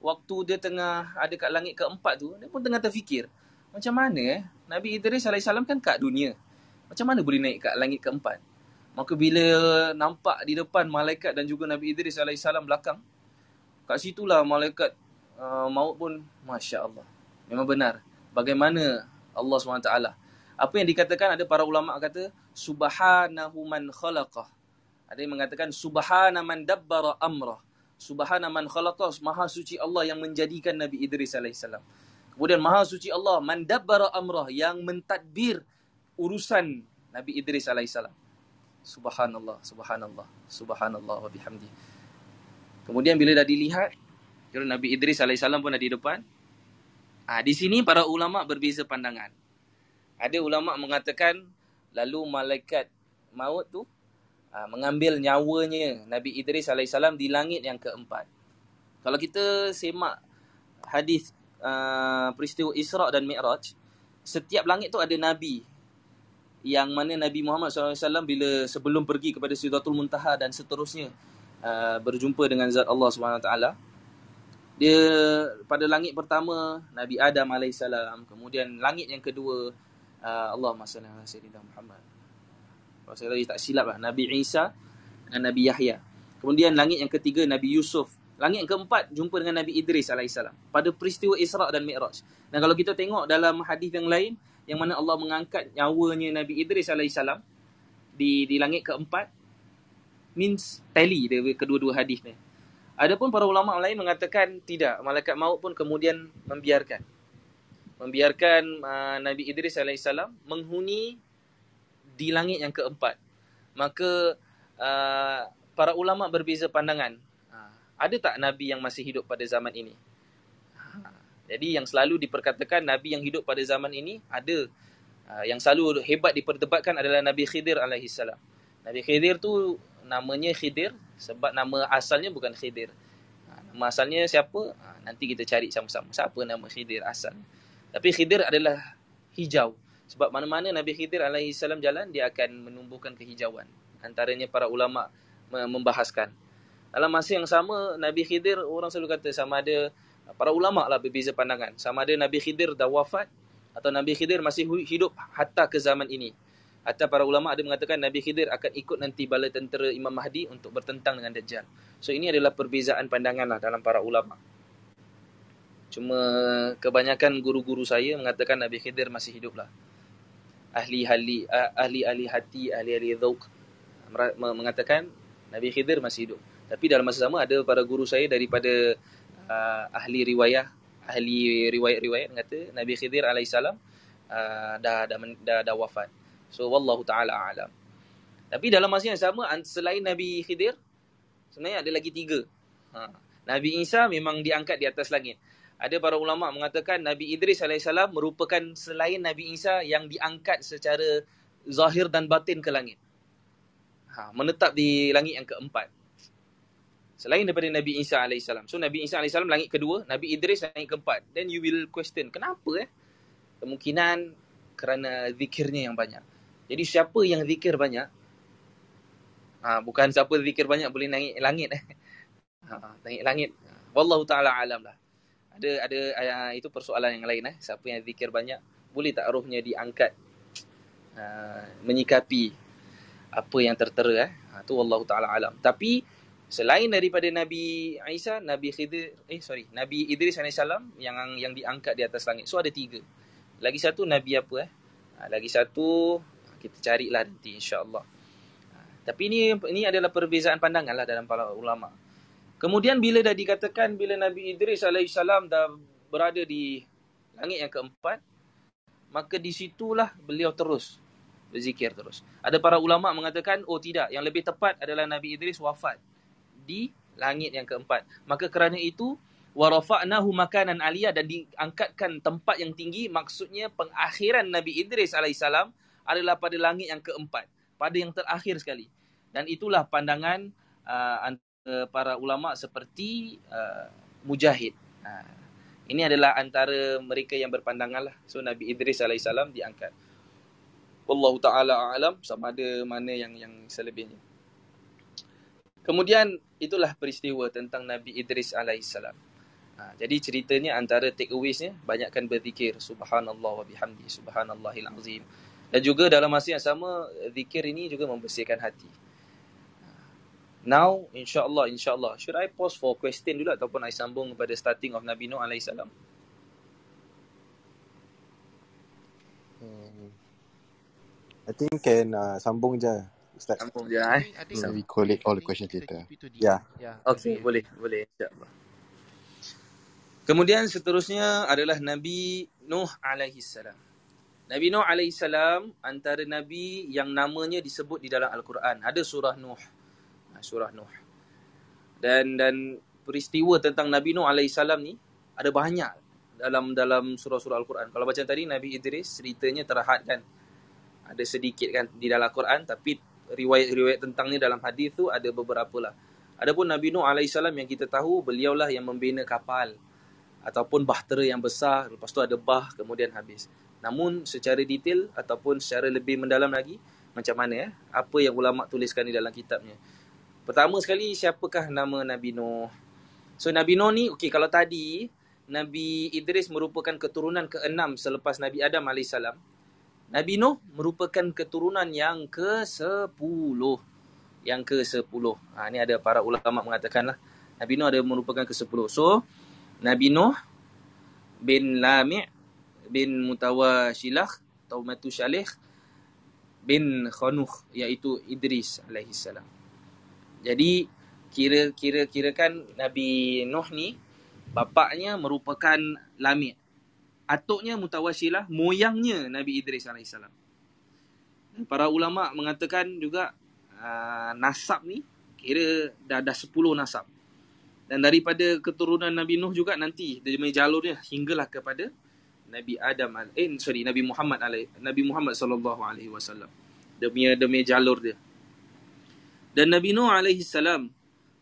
waktu dia tengah ada kat langit keempat tu dia pun tengah terfikir macam mana eh Nabi Idris alaihissalam kan kat dunia macam mana boleh naik kat langit keempat? Maka bila nampak di depan malaikat dan juga Nabi Idris AS belakang, kat situlah malaikat uh, maut pun, Masya Allah. Memang benar. Bagaimana Allah SWT. Apa yang dikatakan ada para ulama kata, Subhanahu man khalaqah. Ada yang mengatakan, Subhana man dabbara amrah. Subhana man khalaqah. Maha suci Allah yang menjadikan Nabi Idris AS. Kemudian Maha suci Allah man dabbara amrah. Yang mentadbir urusan Nabi Idris alaihissalam. Subhanallah, subhanallah, subhanallah wa bihamdi. Kemudian bila dah dilihat, kira Nabi Idris alaihissalam pun ada di depan. Ah, di sini para ulama berbeza pandangan. Ada ulama mengatakan lalu malaikat maut tu ah, mengambil nyawanya Nabi Idris alaihissalam di langit yang keempat. Kalau kita semak hadis uh, peristiwa Isra dan Mi'raj, setiap langit tu ada nabi yang mana Nabi Muhammad SAW bila sebelum pergi kepada Sidratul Muntaha dan seterusnya uh, berjumpa dengan zat Allah SWT dia pada langit pertama Nabi Adam AS kemudian langit yang kedua uh, Allah SWT Muhammad Kalau saya tak silap lah. Nabi Isa dan Nabi Yahya. Kemudian langit yang ketiga Nabi Yusuf. Langit keempat jumpa dengan Nabi Idris alaihissalam pada peristiwa Isra dan Mi'raj. Dan kalau kita tengok dalam hadis yang lain yang mana Allah mengangkat nyawanya Nabi Idris alaihissalam di di langit keempat means tally dia kedua-dua hadis ni. Adapun para ulama lain mengatakan tidak, malaikat maut pun kemudian membiarkan membiarkan uh, Nabi Idris alaihissalam menghuni di langit yang keempat. Maka uh, para ulama berbeza pandangan ada tak Nabi yang masih hidup pada zaman ini? Ha, jadi yang selalu diperkatakan Nabi yang hidup pada zaman ini ada. Ha, yang selalu hebat diperdebatkan adalah Nabi Khidir alaihissalam. Nabi Khidir tu namanya Khidir sebab nama asalnya bukan Khidir. Ha, nama asalnya siapa? Nanti kita cari sama-sama. Siapa nama Khidir asal? Tapi Khidir adalah hijau. Sebab mana-mana Nabi Khidir alaihissalam jalan, dia akan menumbuhkan kehijauan. Antaranya para ulama membahaskan. Dalam masa yang sama Nabi Khidir orang selalu kata sama ada para ulama lah berbeza pandangan. Sama ada Nabi Khidir dah wafat atau Nabi Khidir masih hidup hatta ke zaman ini. Hatta para ulama ada mengatakan Nabi Khidir akan ikut nanti bala tentera Imam Mahdi untuk bertentang dengan Dajjal. So ini adalah perbezaan pandangan lah dalam para ulama. Cuma kebanyakan guru-guru saya mengatakan Nabi Khidir masih hidup lah. Ahli-ahli ahli-ahli hati, ahli-ahli dhauk mengatakan Nabi Khidir masih hidup. Tapi dalam masa sama ada para guru saya daripada uh, ahli riwayah, ahli riwayat-riwayat kata Nabi Khidir alaihissalam uh, dah, dah, dah, dah wafat. So wallahu taala alam. Tapi dalam masa yang sama selain Nabi Khidir sebenarnya ada lagi tiga. Ha. Nabi Isa memang diangkat di atas langit. Ada para ulama mengatakan Nabi Idris alaihissalam merupakan selain Nabi Isa yang diangkat secara zahir dan batin ke langit. Ha, menetap di langit yang keempat. Selain daripada Nabi Isa AS. So Nabi Isa AS langit kedua, Nabi Idris langit keempat. Then you will question, kenapa eh? Kemungkinan kerana zikirnya yang banyak. Jadi siapa yang zikir banyak, ha, bukan siapa zikir banyak boleh naik langit eh. Ha, naik langit. Wallahu ta'ala alam lah. Ada ada uh, itu persoalan yang lain eh. Siapa yang zikir banyak, boleh tak rohnya diangkat uh, menyikapi apa yang tertera eh. Ha, tu wallahu ta'ala alam. Tapi Selain daripada Nabi Isa, Nabi Khidir, eh sorry, Nabi Idris AS yang yang diangkat di atas langit. So ada tiga. Lagi satu Nabi apa eh? Ha, lagi satu kita carilah nanti insya-Allah. Ha, tapi ini ini adalah perbezaan pandangan lah dalam para ulama. Kemudian bila dah dikatakan bila Nabi Idris AS dah berada di langit yang keempat, maka di situlah beliau terus berzikir terus. Ada para ulama mengatakan, oh tidak, yang lebih tepat adalah Nabi Idris wafat di langit yang keempat. Maka kerana itu warafa'nahu makanan aliyah dan diangkatkan tempat yang tinggi maksudnya pengakhiran Nabi Idris alaihissalam adalah pada langit yang keempat, pada yang terakhir sekali. Dan itulah pandangan uh, para ulama seperti uh, Mujahid. Uh, ini adalah antara mereka yang berpandangan lah. So Nabi Idris alaihissalam diangkat. Wallahu taala alam sama ada mana yang yang selebihnya. Kemudian itulah peristiwa tentang Nabi Idris alaihissalam. Ha, jadi ceritanya antara takeaways-nya banyakkan berzikir subhanallah wa bihamdi subhanallahil azim. Dan juga dalam masa yang sama zikir ini juga membersihkan hati. Ha, now insya-Allah insya-Allah should I pause for question dulu ataupun I sambung kepada starting of Nabi Nuh alaihissalam? Hmm. I think can uh, sambung je. Ustaz. Sambung je eh. So we collect all the questions later. Ya. Yeah. Okay, boleh. Boleh. InsyaAllah. Kemudian seterusnya adalah Nabi Nuh alaihi salam. Nabi Nuh alaihi salam antara nabi yang namanya disebut di dalam Al-Quran. Ada surah Nuh. Ha, surah Nuh. Dan dan peristiwa tentang Nabi Nuh alaihi salam ni ada banyak dalam dalam surah-surah Al-Quran. Kalau baca tadi Nabi Idris ceritanya terhad kan. Ada sedikit kan di dalam Al-Quran tapi riwayat-riwayat tentang ni dalam hadis tu ada beberapa lah. Adapun Nabi Nuh AS yang kita tahu, beliaulah yang membina kapal ataupun bahtera yang besar, lepas tu ada bah, kemudian habis. Namun secara detail ataupun secara lebih mendalam lagi, macam mana ya? Apa yang ulama tuliskan di dalam kitabnya. Pertama sekali, siapakah nama Nabi Nuh? So Nabi Nuh ni, okey kalau tadi Nabi Idris merupakan keturunan keenam selepas Nabi Adam AS. Nabi Nuh merupakan keturunan yang ke-10. Yang ke-10. Ha, ini ada para ulama mengatakan lah. Nabi Nuh ada merupakan ke-10. So, Nabi Nuh bin Lami' bin Mutawashilah atau Matushalih bin Khanuh iaitu Idris alaihi salam. Jadi kira-kira kirakan Nabi Nuh ni bapaknya merupakan Lami'. Atuknya Mutawashilah, moyangnya Nabi Idris AS. Para ulama mengatakan juga uh, nasab ni kira dah dah 10 nasab. Dan daripada keturunan Nabi Nuh juga nanti dia punya jalurnya hinggalah kepada Nabi Adam eh sorry Nabi Muhammad alaih Nabi Muhammad sallallahu alaihi wasallam. Dia punya dia punya jalur dia. Dan Nabi Nuh alaihi salam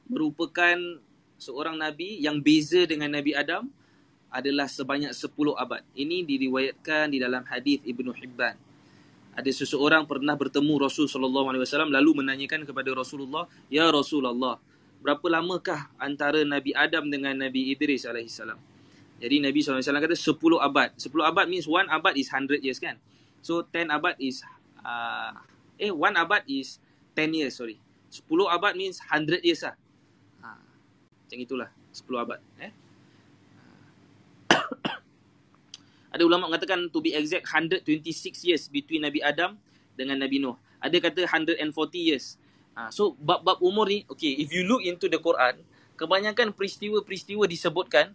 merupakan seorang nabi yang beza dengan Nabi Adam adalah sebanyak 10 abad. Ini diriwayatkan di dalam hadis Ibnu Hibban. Ada seseorang pernah bertemu Rasul sallallahu alaihi wasallam lalu menanyakan kepada Rasulullah, "Ya Rasulullah, berapa lamakah antara Nabi Adam dengan Nabi Idris alaihi salam?" Jadi Nabi SAW kata 10 abad. 10 abad means one abad is 100 years kan? So 10 abad is uh, eh one abad is 10 years sorry. 10 abad means 100 years lah. Ha, macam itulah 10 abad eh. Ada ulama mengatakan to be exact 126 years between Nabi Adam dengan Nabi Nuh. Ada kata 140 years. Ha, so bab-bab umur ni, okay, if you look into the Quran, kebanyakan peristiwa-peristiwa disebutkan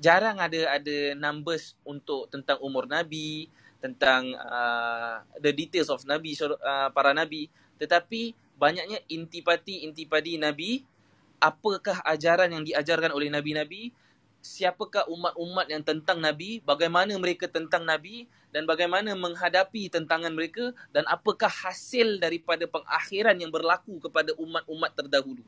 jarang ada ada numbers untuk tentang umur Nabi, tentang uh, the details of Nabi uh, para Nabi, tetapi banyaknya intipati-intipati Nabi, apakah ajaran yang diajarkan oleh Nabi-Nabi siapakah umat-umat yang tentang Nabi, bagaimana mereka tentang Nabi dan bagaimana menghadapi tentangan mereka dan apakah hasil daripada pengakhiran yang berlaku kepada umat-umat terdahulu.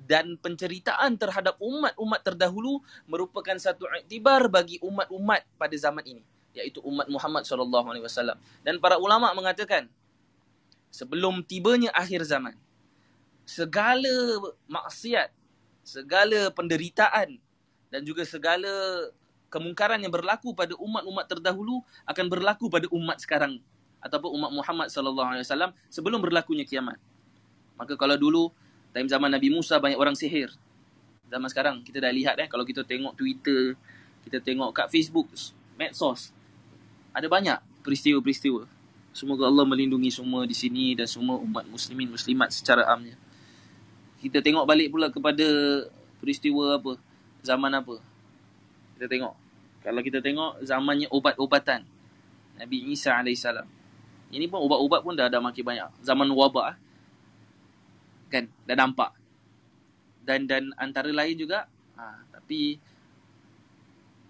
Dan penceritaan terhadap umat-umat terdahulu merupakan satu iktibar bagi umat-umat pada zaman ini, iaitu umat Muhammad SAW. Dan para ulama mengatakan sebelum tibanya akhir zaman segala maksiat, segala penderitaan dan juga segala kemungkaran yang berlaku pada umat-umat terdahulu akan berlaku pada umat sekarang ataupun umat Muhammad sallallahu alaihi wasallam sebelum berlakunya kiamat. Maka kalau dulu time zaman Nabi Musa banyak orang sihir. Zaman sekarang kita dah lihat eh kalau kita tengok Twitter, kita tengok kat Facebook, medsos. Ada banyak peristiwa-peristiwa. Semoga Allah melindungi semua di sini dan semua umat muslimin muslimat secara amnya. Kita tengok balik pula kepada peristiwa apa? Zaman apa? Kita tengok. Kalau kita tengok zamannya obat-obatan. Nabi Isa AS. Ini pun ubat-ubat pun dah ada makin banyak. Zaman wabak. Kan? Dah nampak. Dan dan antara lain juga. Ha, tapi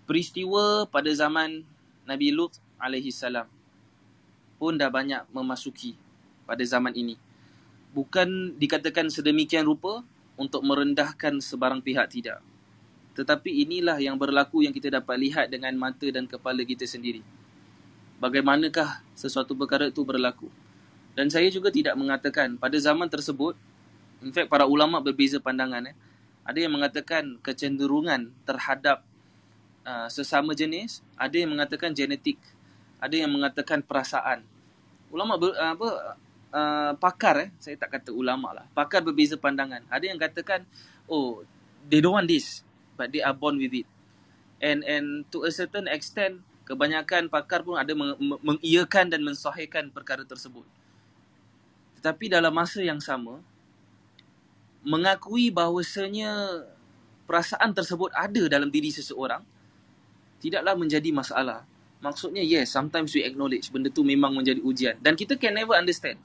peristiwa pada zaman Nabi Lut AS pun dah banyak memasuki pada zaman ini. Bukan dikatakan sedemikian rupa untuk merendahkan sebarang pihak tidak. Tetapi inilah yang berlaku yang kita dapat lihat dengan mata dan kepala kita sendiri. Bagaimanakah sesuatu perkara itu berlaku? Dan saya juga tidak mengatakan pada zaman tersebut, in fact para ulama berbeza pandangan. Eh. Ada yang mengatakan kecenderungan terhadap uh, sesama jenis, ada yang mengatakan genetik, ada yang mengatakan perasaan. Ulama ber, uh, apa uh, pakar eh, saya tak kata ulama lah. Pakar berbeza pandangan. Ada yang katakan, oh, they don't want this but they are born with it. And and to a certain extent, kebanyakan pakar pun ada meng- mengiyakan dan mensahihkan perkara tersebut. Tetapi dalam masa yang sama, mengakui bahawasanya perasaan tersebut ada dalam diri seseorang, tidaklah menjadi masalah. Maksudnya, yes, sometimes we acknowledge benda tu memang menjadi ujian. Dan kita can never understand.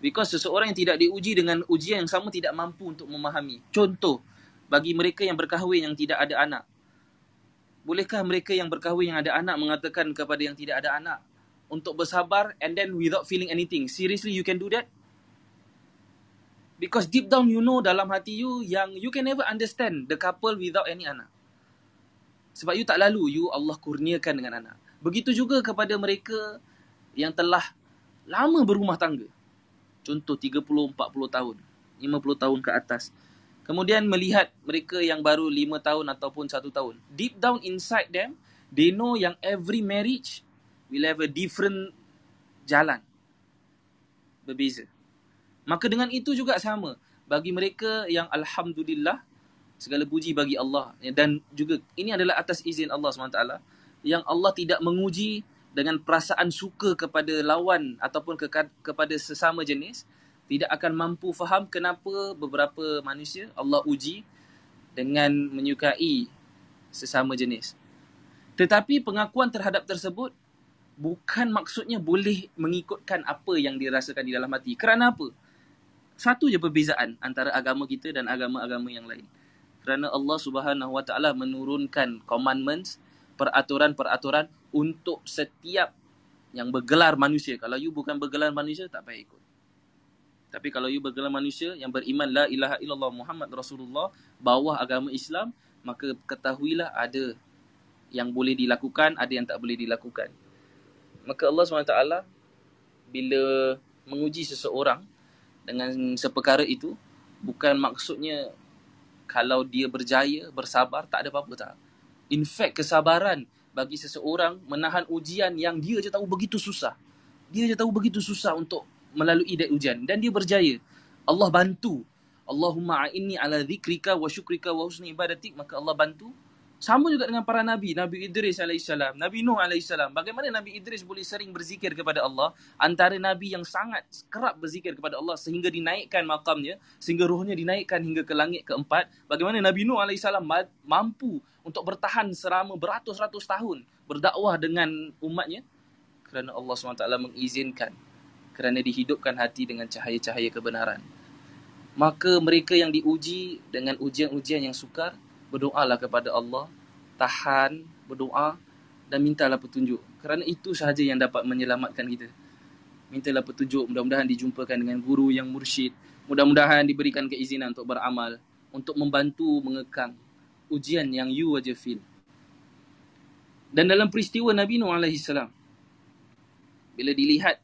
Because seseorang yang tidak diuji dengan ujian yang sama tidak mampu untuk memahami. Contoh, bagi mereka yang berkahwin yang tidak ada anak. Bolehkah mereka yang berkahwin yang ada anak mengatakan kepada yang tidak ada anak untuk bersabar and then without feeling anything? Seriously you can do that? Because deep down you know dalam hati you yang you can never understand the couple without any anak. Sebab you tak lalu you Allah kurniakan dengan anak. Begitu juga kepada mereka yang telah lama berumah tangga. Contoh 30, 40 tahun, 50 tahun ke atas. Kemudian melihat mereka yang baru 5 tahun ataupun 1 tahun. Deep down inside them, they know yang every marriage will have a different jalan. Berbeza. Maka dengan itu juga sama. Bagi mereka yang Alhamdulillah, segala puji bagi Allah. Dan juga ini adalah atas izin Allah SWT. Yang Allah tidak menguji dengan perasaan suka kepada lawan ataupun ke, kepada sesama jenis. Tidak akan mampu faham kenapa beberapa manusia Allah uji dengan menyukai sesama jenis. Tetapi pengakuan terhadap tersebut bukan maksudnya boleh mengikutkan apa yang dirasakan di dalam hati. Kerana apa? Satu je perbezaan antara agama kita dan agama-agama yang lain. Kerana Allah Subhanahu Wa Taala menurunkan commandments, peraturan-peraturan untuk setiap yang bergelar manusia. Kalau you bukan bergelar manusia, tak payah ikut. Tapi kalau you bergelar manusia yang beriman la ilaha illallah Muhammad Rasulullah bawah agama Islam, maka ketahuilah ada yang boleh dilakukan, ada yang tak boleh dilakukan. Maka Allah SWT bila menguji seseorang dengan seperkara itu, bukan maksudnya kalau dia berjaya, bersabar, tak ada apa-apa tak. In fact, kesabaran bagi seseorang menahan ujian yang dia je tahu begitu susah. Dia je tahu begitu susah untuk melalui dat ujian. Dan dia berjaya. Allah bantu. Allahumma a'inni ala dhikrika wa syukrika wa husni ibadatik. Maka Allah bantu sama juga dengan para Nabi. Nabi Idris AS, Nabi Nuh AS. Bagaimana Nabi Idris boleh sering berzikir kepada Allah. Antara Nabi yang sangat kerap berzikir kepada Allah sehingga dinaikkan makamnya. Sehingga rohnya dinaikkan hingga ke langit keempat. Bagaimana Nabi Nuh AS mampu untuk bertahan selama beratus-ratus tahun. Berdakwah dengan umatnya. Kerana Allah SWT mengizinkan. Kerana dihidupkan hati dengan cahaya-cahaya kebenaran. Maka mereka yang diuji dengan ujian-ujian yang sukar berdoalah kepada Allah, tahan, berdoa dan mintalah petunjuk. Kerana itu sahaja yang dapat menyelamatkan kita. Mintalah petunjuk, mudah-mudahan dijumpakan dengan guru yang mursyid. Mudah-mudahan diberikan keizinan untuk beramal, untuk membantu mengekang ujian yang you aja feel. Dan dalam peristiwa Nabi Nuh AS, bila dilihat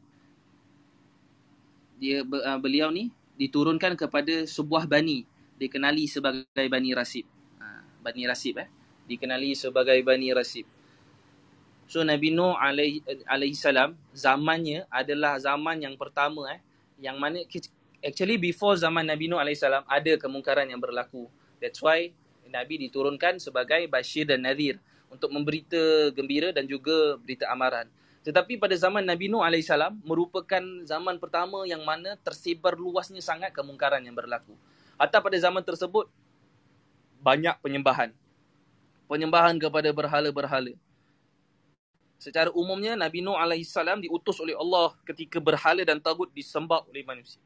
dia uh, beliau ni diturunkan kepada sebuah bani dikenali sebagai Bani Rasib. Bani Rasib eh dikenali sebagai Bani Rasib. So Nabi Nuh alaihi, alaihi salam zamannya adalah zaman yang pertama eh yang mana actually before zaman Nabi Nuh alaihi salam ada kemungkaran yang berlaku. That's why Nabi diturunkan sebagai Bashir dan Nadir untuk memberita gembira dan juga berita amaran. Tetapi pada zaman Nabi Nuh AS merupakan zaman pertama yang mana tersebar luasnya sangat kemungkaran yang berlaku. Atau pada zaman tersebut, banyak penyembahan. Penyembahan kepada berhala-berhala. Secara umumnya Nabi Nuh AS diutus oleh Allah ketika berhala dan tagut disembah oleh manusia.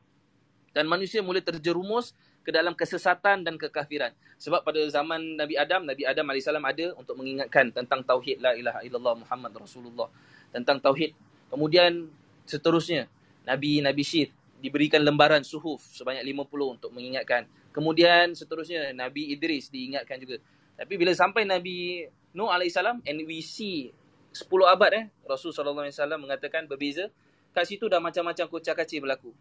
Dan manusia mula terjerumus ke dalam kesesatan dan kekafiran. Sebab pada zaman Nabi Adam, Nabi Adam AS ada untuk mengingatkan tentang Tauhid La ilaha illallah Muhammad Rasulullah. Tentang Tauhid. Kemudian seterusnya, Nabi Nabi Syith diberikan lembaran suhuf sebanyak 50 untuk mengingatkan. Kemudian seterusnya Nabi Idris diingatkan juga. Tapi bila sampai Nabi Nuh AS and we see 10 abad eh Rasul SAW mengatakan berbeza. Kat situ dah macam-macam kocak kacir berlaku.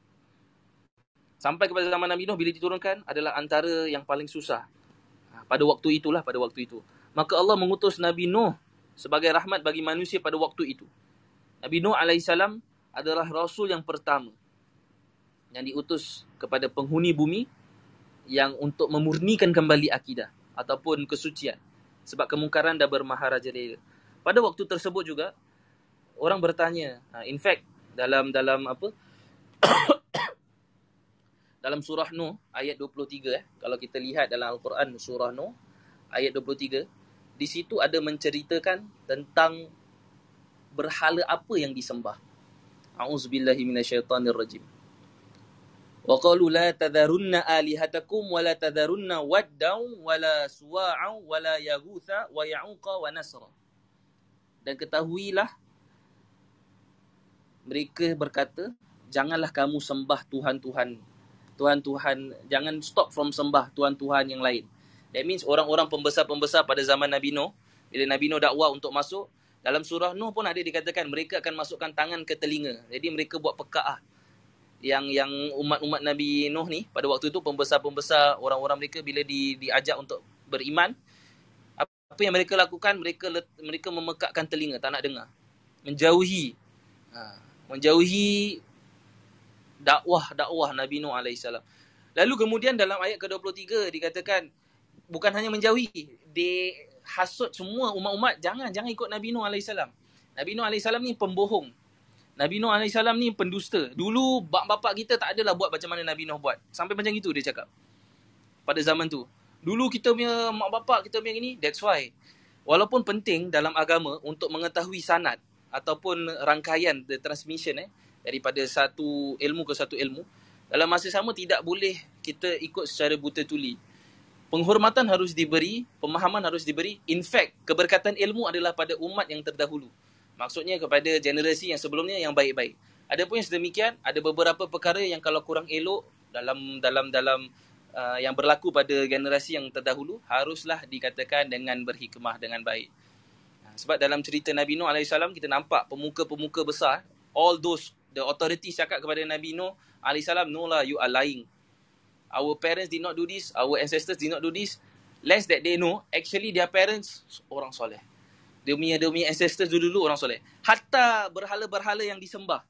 Sampai kepada zaman Nabi Nuh bila diturunkan adalah antara yang paling susah. Ha, pada waktu itulah pada waktu itu. Maka Allah mengutus Nabi Nuh sebagai rahmat bagi manusia pada waktu itu. Nabi Nuh AS adalah Rasul yang pertama yang diutus kepada penghuni bumi yang untuk memurnikan kembali akidah ataupun kesucian sebab kemungkaran dah bermaharajalela. Pada waktu tersebut juga orang bertanya, ha, in fact dalam dalam apa? dalam surah Nuh ayat 23 eh. Kalau kita lihat dalam Al-Quran surah Nuh ayat 23, di situ ada menceritakan tentang berhala apa yang disembah. A'udzubillahi minasyaitonirrajim. Wa qalu la tadharunna alihatakum wa la tadharunna waddaw wa la suwa'aw wa la yaghutha wa ya'uqa wa nasra. Dan ketahuilah mereka berkata janganlah kamu sembah tuhan-tuhan tuhan-tuhan jangan stop from sembah tuhan-tuhan yang lain. That means orang-orang pembesar-pembesar pada zaman Nabi Nuh bila Nabi Nuh dakwah untuk masuk dalam surah Nuh pun ada dikatakan mereka akan masukkan tangan ke telinga. Jadi mereka buat pekak ah. Yang yang umat-umat Nabi Nuh ni pada waktu itu pembesar-pembesar orang-orang mereka bila di, diajak untuk beriman apa yang mereka lakukan mereka mereka memekakkan telinga tak nak dengar. Menjauhi. Ha, menjauhi dakwah-dakwah Nabi Nuh alaihissalam. Lalu kemudian dalam ayat ke-23 dikatakan bukan hanya menjauhi, dia hasut semua umat-umat jangan jangan ikut Nabi Nuh alaihissalam. Nabi Nuh alaihissalam ni pembohong. Nabi Nuh alaihissalam ni pendusta. Dulu bak bapak kita tak adalah buat macam mana Nabi Nuh buat. Sampai macam itu dia cakap. Pada zaman tu. Dulu kita punya mak bapak kita punya gini, that's why. Walaupun penting dalam agama untuk mengetahui sanad ataupun rangkaian the transmission eh daripada satu ilmu ke satu ilmu, dalam masa sama tidak boleh kita ikut secara buta tuli. Penghormatan harus diberi, pemahaman harus diberi. In fact, keberkatan ilmu adalah pada umat yang terdahulu. Maksudnya kepada generasi yang sebelumnya yang baik-baik. Ada pun yang sedemikian, ada beberapa perkara yang kalau kurang elok dalam dalam dalam uh, yang berlaku pada generasi yang terdahulu haruslah dikatakan dengan berhikmah dengan baik. Sebab dalam cerita Nabi Nuh AS kita nampak pemuka-pemuka besar, all those the authorities cakap kepada Nabi Nuh AS, no lah you are lying. Our parents did not do this, our ancestors did not do this. Less that they know, actually their parents orang soleh dia punya ancestors dulu-dulu orang soleh. Hatta berhala-berhala yang disembah.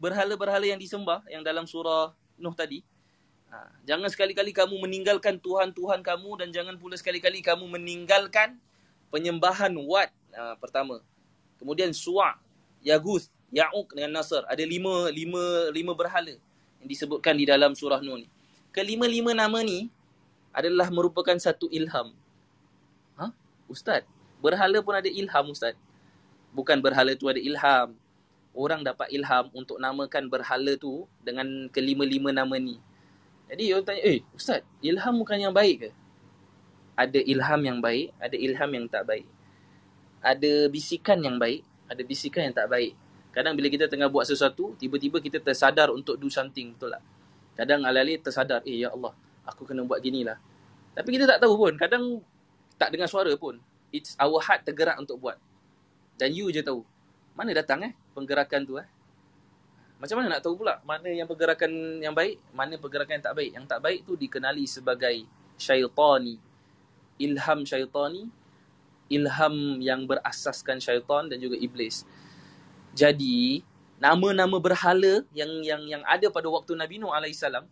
Berhala-berhala yang disembah yang dalam surah Nuh tadi. Ha, jangan sekali-kali kamu meninggalkan Tuhan-Tuhan kamu dan jangan pula sekali-kali kamu meninggalkan penyembahan Wat ha, pertama. Kemudian Su'a, Yaguth, Ya'uq dengan Nasr. Ada lima, lima, lima berhala yang disebutkan di dalam surah Nuh ni. Kelima-lima nama ni adalah merupakan satu ilham. Ha? Ustaz, Berhala pun ada ilham Ustaz. Bukan berhala tu ada ilham. Orang dapat ilham untuk namakan berhala tu dengan kelima-lima nama ni. Jadi orang tanya, eh Ustaz, ilham bukan yang baik ke? Ada ilham yang baik, ada ilham yang tak baik. Ada bisikan yang baik, ada bisikan yang tak baik. Kadang bila kita tengah buat sesuatu, tiba-tiba kita tersadar untuk do something, betul tak? Kadang alih-alih tersadar, eh ya Allah, aku kena buat gini lah. Tapi kita tak tahu pun, kadang tak dengar suara pun it's our heart tergerak untuk buat. Dan you je tahu. Mana datang eh penggerakan tu eh? Macam mana nak tahu pula mana yang pergerakan yang baik, mana pergerakan yang tak baik. Yang tak baik tu dikenali sebagai syaitani. Ilham syaitani. Ilham yang berasaskan syaitan dan juga iblis. Jadi, nama-nama berhala yang yang yang ada pada waktu Nabi Nuh alaihissalam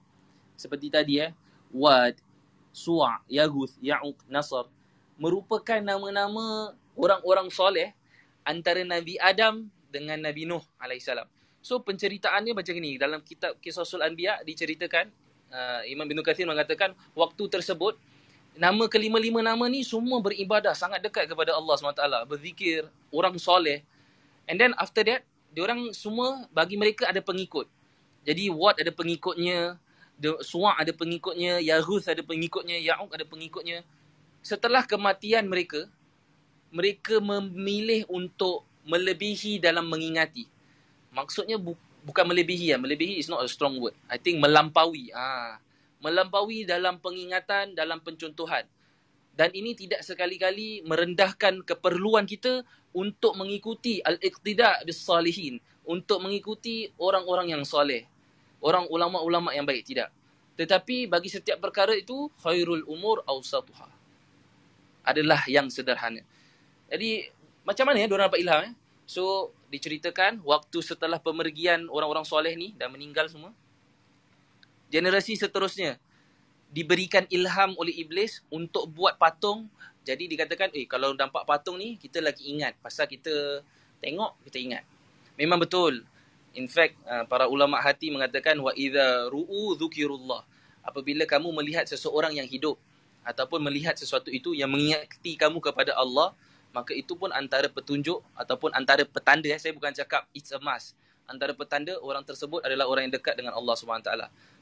seperti tadi eh, Wad, Su'a, Yaguth, Ya'uq, Nasr, merupakan nama-nama orang-orang soleh antara Nabi Adam dengan Nabi Nuh alaihissalam. So penceritaannya macam ni dalam kitab Qisasul Anbiya diceritakan uh, Imam bin Kathir mengatakan waktu tersebut nama kelima-lima nama ni semua beribadah sangat dekat kepada Allah SWT berzikir orang soleh and then after that diorang semua bagi mereka ada pengikut jadi Wat ada pengikutnya Suwa' ada pengikutnya Yahuth ada pengikutnya Ya'uq ada pengikutnya setelah kematian mereka, mereka memilih untuk melebihi dalam mengingati. Maksudnya bu- bukan melebihi ya, melebihi is not a strong word. I think melampaui. Ah, melampaui dalam pengingatan, dalam pencontohan. Dan ini tidak sekali-kali merendahkan keperluan kita untuk mengikuti al-iqtida bis salihin, untuk mengikuti orang-orang yang soleh, orang ulama-ulama yang baik tidak. Tetapi bagi setiap perkara itu khairul umur awsatuha adalah yang sederhana. Jadi macam mana ya diorang dapat ilham eh? So diceritakan waktu setelah pemergian orang-orang soleh ni dan meninggal semua. Generasi seterusnya diberikan ilham oleh iblis untuk buat patung. Jadi dikatakan eh kalau nampak patung ni kita lagi ingat pasal kita tengok kita ingat. Memang betul. In fact uh, para ulama hati mengatakan wa idza ru'u dzukirullah. Apabila kamu melihat seseorang yang hidup ataupun melihat sesuatu itu yang mengingati kamu kepada Allah, maka itu pun antara petunjuk ataupun antara petanda. Eh, saya bukan cakap it's a must. Antara petanda orang tersebut adalah orang yang dekat dengan Allah SWT.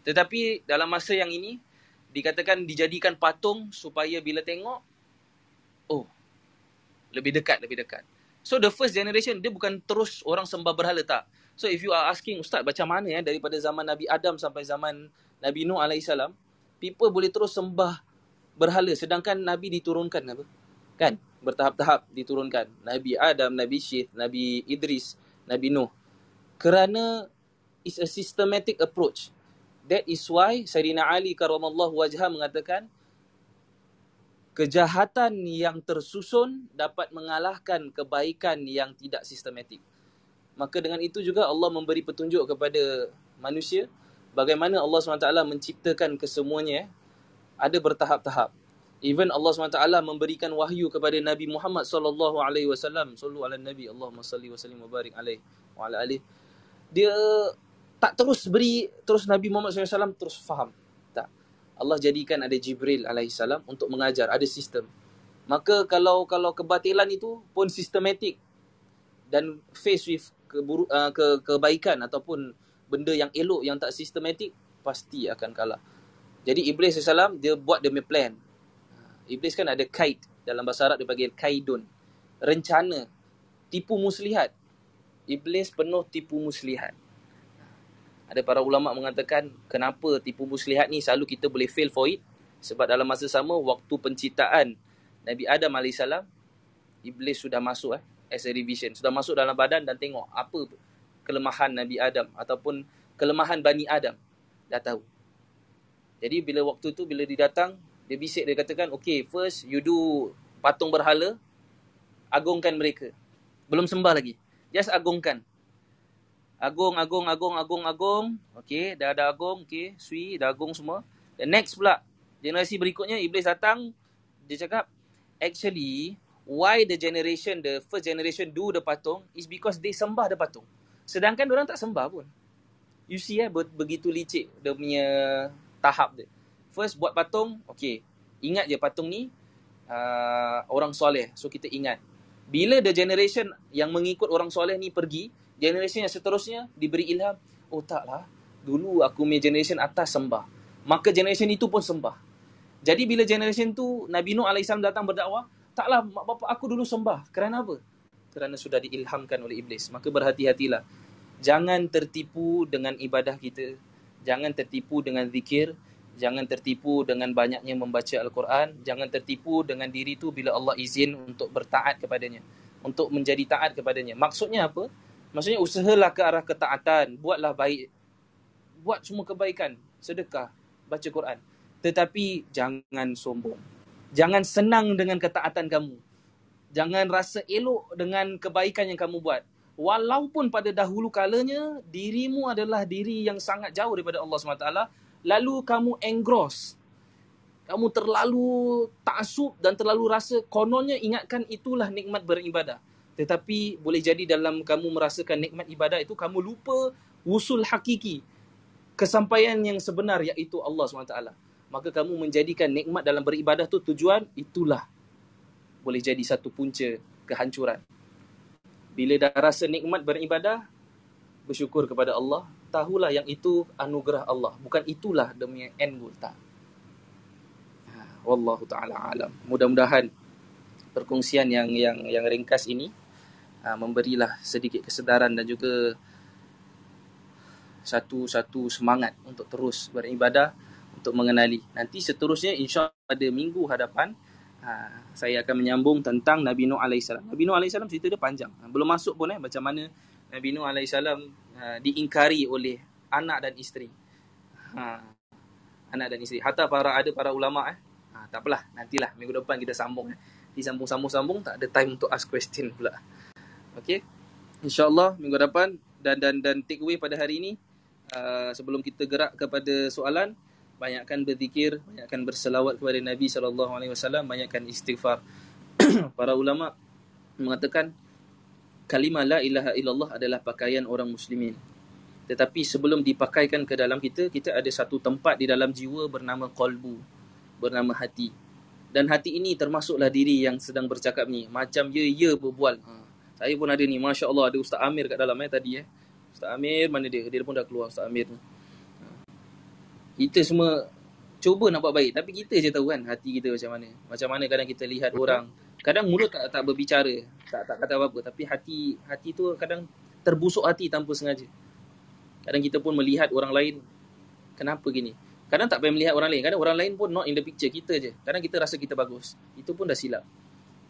Tetapi dalam masa yang ini, dikatakan dijadikan patung supaya bila tengok, oh, lebih dekat, lebih dekat. So the first generation, dia bukan terus orang sembah berhala tak. So if you are asking, Ustaz macam mana ya daripada zaman Nabi Adam sampai zaman Nabi Nuh AS, people boleh terus sembah berhala sedangkan nabi diturunkan apa? Kan? Bertahap-tahap diturunkan. Nabi adam nabi syith nabi idris nabi nuh. Kerana is a systematic approach. That is why sayyidina ali karamallahu wajha mengatakan kejahatan yang tersusun dapat mengalahkan kebaikan yang tidak sistematik. Maka dengan itu juga Allah memberi petunjuk kepada manusia bagaimana Allah SWT menciptakan kesemuanya eh, ada bertahap-tahap. Even Allah SWT memberikan wahyu kepada Nabi Muhammad sallallahu alaihi wasallam, sallu ala nabi Allahumma salli wa sallim wa barik alaihi wa ala alihi. Dia tak terus beri terus Nabi Muhammad SAW terus faham. Allah jadikan ada Jibril alaihi salam untuk mengajar, ada sistem. Maka kalau kalau kebatilan itu pun sistematik dan face with keburu, uh, ke kebaikan ataupun benda yang elok yang tak sistematik pasti akan kalah. Jadi Iblis SAW dia buat demi plan. Iblis kan ada kaid. Dalam bahasa Arab dia panggil kaidun. Rencana. Tipu muslihat. Iblis penuh tipu muslihat. Ada para ulama mengatakan kenapa tipu muslihat ni selalu kita boleh fail for it. Sebab dalam masa sama waktu penciptaan Nabi Adam AS, Iblis sudah masuk eh, as a revision. Sudah masuk dalam badan dan tengok apa kelemahan Nabi Adam ataupun kelemahan Bani Adam. Dah tahu. Jadi bila waktu tu bila dia datang, dia bisik dia katakan, okay first you do patung berhala, agungkan mereka. Belum sembah lagi. Just agungkan. Agung, agung, agung, agung, agung. Okay, dah ada agung. Okay, sui, dah agung semua. The next pula, generasi berikutnya, Iblis datang. Dia cakap, actually, why the generation, the first generation do the patung is because they sembah the patung. Sedangkan orang tak sembah pun. You see eh, begitu licik dia punya tahap dia. First buat patung, okay. Ingat je patung ni uh, orang soleh. So kita ingat. Bila the generation yang mengikut orang soleh ni pergi, generation yang seterusnya diberi ilham, oh taklah, dulu aku punya generation atas sembah. Maka generation itu pun sembah. Jadi bila generation tu Nabi Nuh AS datang berdakwah, taklah mak bapak aku dulu sembah. Kerana apa? Kerana sudah diilhamkan oleh iblis. Maka berhati-hatilah. Jangan tertipu dengan ibadah kita. Jangan tertipu dengan zikir. Jangan tertipu dengan banyaknya membaca Al-Quran. Jangan tertipu dengan diri tu bila Allah izin untuk bertaat kepadanya. Untuk menjadi taat kepadanya. Maksudnya apa? Maksudnya usahalah ke arah ketaatan. Buatlah baik. Buat semua kebaikan. Sedekah. Baca Quran. Tetapi jangan sombong. Jangan senang dengan ketaatan kamu. Jangan rasa elok dengan kebaikan yang kamu buat. Walaupun pada dahulu kalanya dirimu adalah diri yang sangat jauh daripada Allah SWT lalu kamu engross kamu terlalu taksub dan terlalu rasa kononnya ingatkan itulah nikmat beribadah tetapi boleh jadi dalam kamu merasakan nikmat ibadah itu kamu lupa usul hakiki kesampaian yang sebenar iaitu Allah SWT. Maka kamu menjadikan nikmat dalam beribadah tu tujuan itulah boleh jadi satu punca kehancuran. Bila dah rasa nikmat beribadah bersyukur kepada Allah tahulah yang itu anugerah Allah. Bukan itulah demi end goal tak. Ha, wallahu taala alam. Mudah-mudahan perkongsian yang yang yang ringkas ini uh, memberilah sedikit kesedaran dan juga satu-satu semangat untuk terus beribadah untuk mengenali nanti seterusnya insya pada minggu hadapan uh, saya akan menyambung tentang Nabi Nuh alaihissalam Nabi Nuh alaihissalam cerita dia panjang belum masuk pun eh macam mana Nabi Nuh alaihissalam uh, diingkari oleh anak dan isteri. Ha, anak dan isteri. Hatta para ada para ulama eh. Ha, tak apalah, nantilah minggu depan kita sambung eh. Disambung-sambung-sambung tak ada time untuk ask question pula. Okay. InsyaAllah minggu depan dan dan dan take away pada hari ini uh, sebelum kita gerak kepada soalan banyakkan berzikir, banyakkan berselawat kepada Nabi sallallahu alaihi wasallam, banyakkan istighfar. para ulama mengatakan kalimah la ilaha illallah adalah pakaian orang muslimin. Tetapi sebelum dipakaikan ke dalam kita, kita ada satu tempat di dalam jiwa bernama kolbu, bernama hati. Dan hati ini termasuklah diri yang sedang bercakap ni. Macam ya-ya berbual. Ha. Saya pun ada ni, Masya Allah ada Ustaz Amir kat dalam eh, tadi. Eh. Ustaz Amir, mana dia? Dia pun dah keluar Ustaz Amir ni. Kita semua cuba nak buat baik. Tapi kita je tahu kan hati kita macam mana. Macam mana kadang kita lihat orang kadang mulut tak tak berbicara tak tak kata apa-apa tapi hati hati tu kadang terbusuk hati tanpa sengaja kadang kita pun melihat orang lain kenapa gini kadang tak payah melihat orang lain kadang orang lain pun not in the picture kita je kadang kita rasa kita bagus itu pun dah silap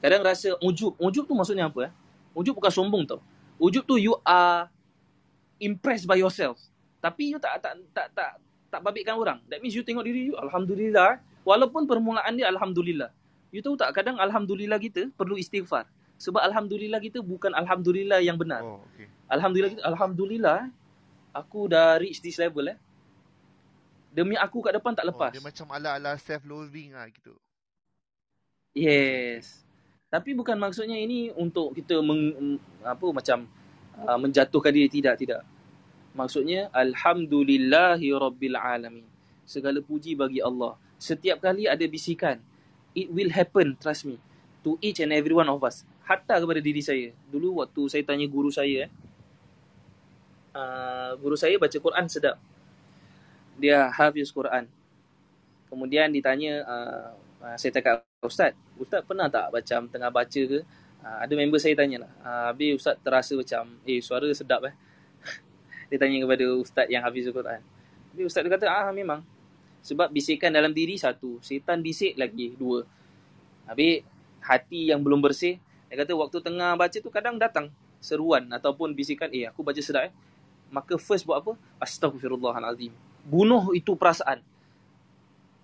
kadang rasa ujub ujub tu maksudnya apa eh ujub bukan sombong tau ujub tu you are impressed by yourself tapi you tak tak tak tak tak babitkan orang that means you tengok diri you alhamdulillah walaupun permulaan dia alhamdulillah You tahu tak kadang alhamdulillah kita perlu istighfar. Sebab alhamdulillah kita bukan alhamdulillah yang benar. Oh, okay. Alhamdulillah kita alhamdulillah eh, aku dah reach this level eh. Demi aku kat depan tak Oh, lepas. dia macam ala-ala self-loathing lah gitu. Yes. Tapi bukan maksudnya ini untuk kita meng, apa macam uh, menjatuhkan diri tidak tidak. Maksudnya alhamdulillahi rabbil alamin. Segala puji bagi Allah. Setiap kali ada bisikan, it will happen, trust me, to each and every one of us. Hatta kepada diri saya. Dulu waktu saya tanya guru saya eh. Uh, guru saya baca Quran sedap. Dia hafiz Quran. Kemudian ditanya uh, uh, saya cakap Ustaz, Ustaz pernah tak macam tengah baca ke? Uh, ada member saya tanya lah. Uh, habis Ustaz terasa macam, eh suara sedap eh. dia tanya kepada Ustaz yang hafiz Quran. Habis Ustaz dia kata, ah memang. Sebab bisikan dalam diri satu, setan bisik lagi dua. Habis hati yang belum bersih, dia kata waktu tengah baca tu kadang datang seruan ataupun bisikan, eh aku baca sedap eh. Maka first buat apa? Astaghfirullahalazim. Bunuh itu perasaan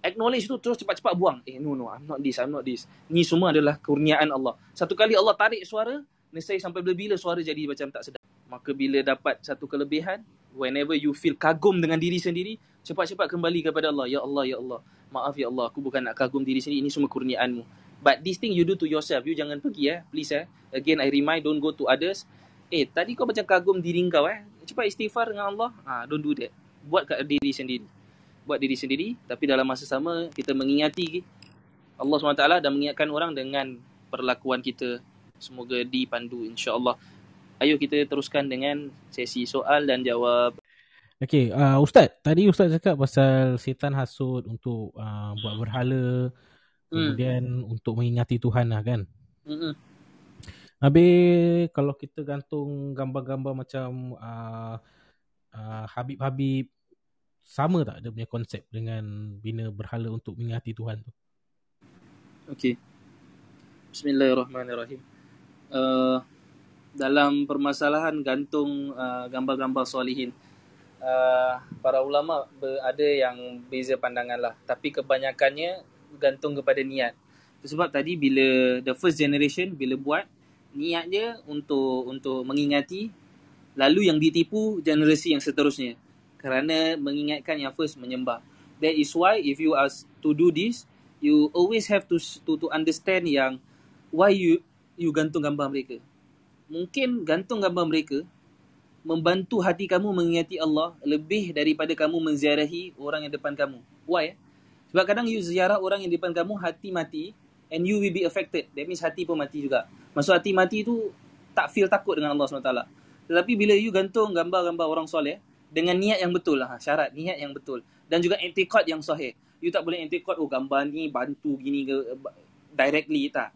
acknowledge tu terus cepat-cepat buang. Eh no no, I'm not this, I'm not this. Ni semua adalah kurniaan Allah. Satu kali Allah tarik suara, nescaya sampai bila-bila suara jadi macam tak sedap. Maka bila dapat satu kelebihan, whenever you feel kagum dengan diri sendiri, cepat-cepat kembali kepada Allah. Ya Allah, ya Allah. Maaf ya Allah, aku bukan nak kagum diri sendiri, ini semua kurniaanmu. But this thing you do to yourself, you jangan pergi eh, please eh. Again I remind, don't go to others. Eh, tadi kau macam kagum diri kau eh. Cepat istighfar dengan Allah. Ah, don't do that. Buat kat diri sendiri buat diri sendiri tapi dalam masa sama kita mengingati Allah SWT dan mengingatkan orang dengan perlakuan kita semoga dipandu insya-Allah. Ayo kita teruskan dengan sesi soal dan jawab. Okay, uh, Ustaz. Tadi Ustaz cakap pasal setan hasut untuk uh, buat berhala. Kemudian hmm. untuk mengingati Tuhan lah kan. Mm-mm. Habis kalau kita gantung gambar-gambar macam uh, uh, Habib-Habib sama tak dia punya konsep dengan bina berhala untuk mengingati Tuhan tu? Okey. Bismillahirrahmanirrahim. Uh, dalam permasalahan gantung uh, gambar-gambar solihin, uh, para ulama ada yang beza pandangan lah. Tapi kebanyakannya gantung kepada niat. Sebab tadi bila the first generation bila buat niat dia untuk untuk mengingati lalu yang ditipu generasi yang seterusnya kerana mengingatkan yang first menyembah. That is why if you ask to do this, you always have to to to understand yang why you you gantung gambar mereka. Mungkin gantung gambar mereka membantu hati kamu mengingati Allah lebih daripada kamu menziarahi orang yang depan kamu. Why? Sebab kadang you ziarah orang yang depan kamu hati mati and you will be affected. That means hati pun mati juga. Maksud hati mati tu tak feel takut dengan Allah SWT. Tetapi bila you gantung gambar-gambar orang soleh, dengan niat yang betul lah syarat niat yang betul. Dan juga i'tiqad yang sahih. You tak boleh i'tiqad oh gambar ni bantu gini ke directly tak.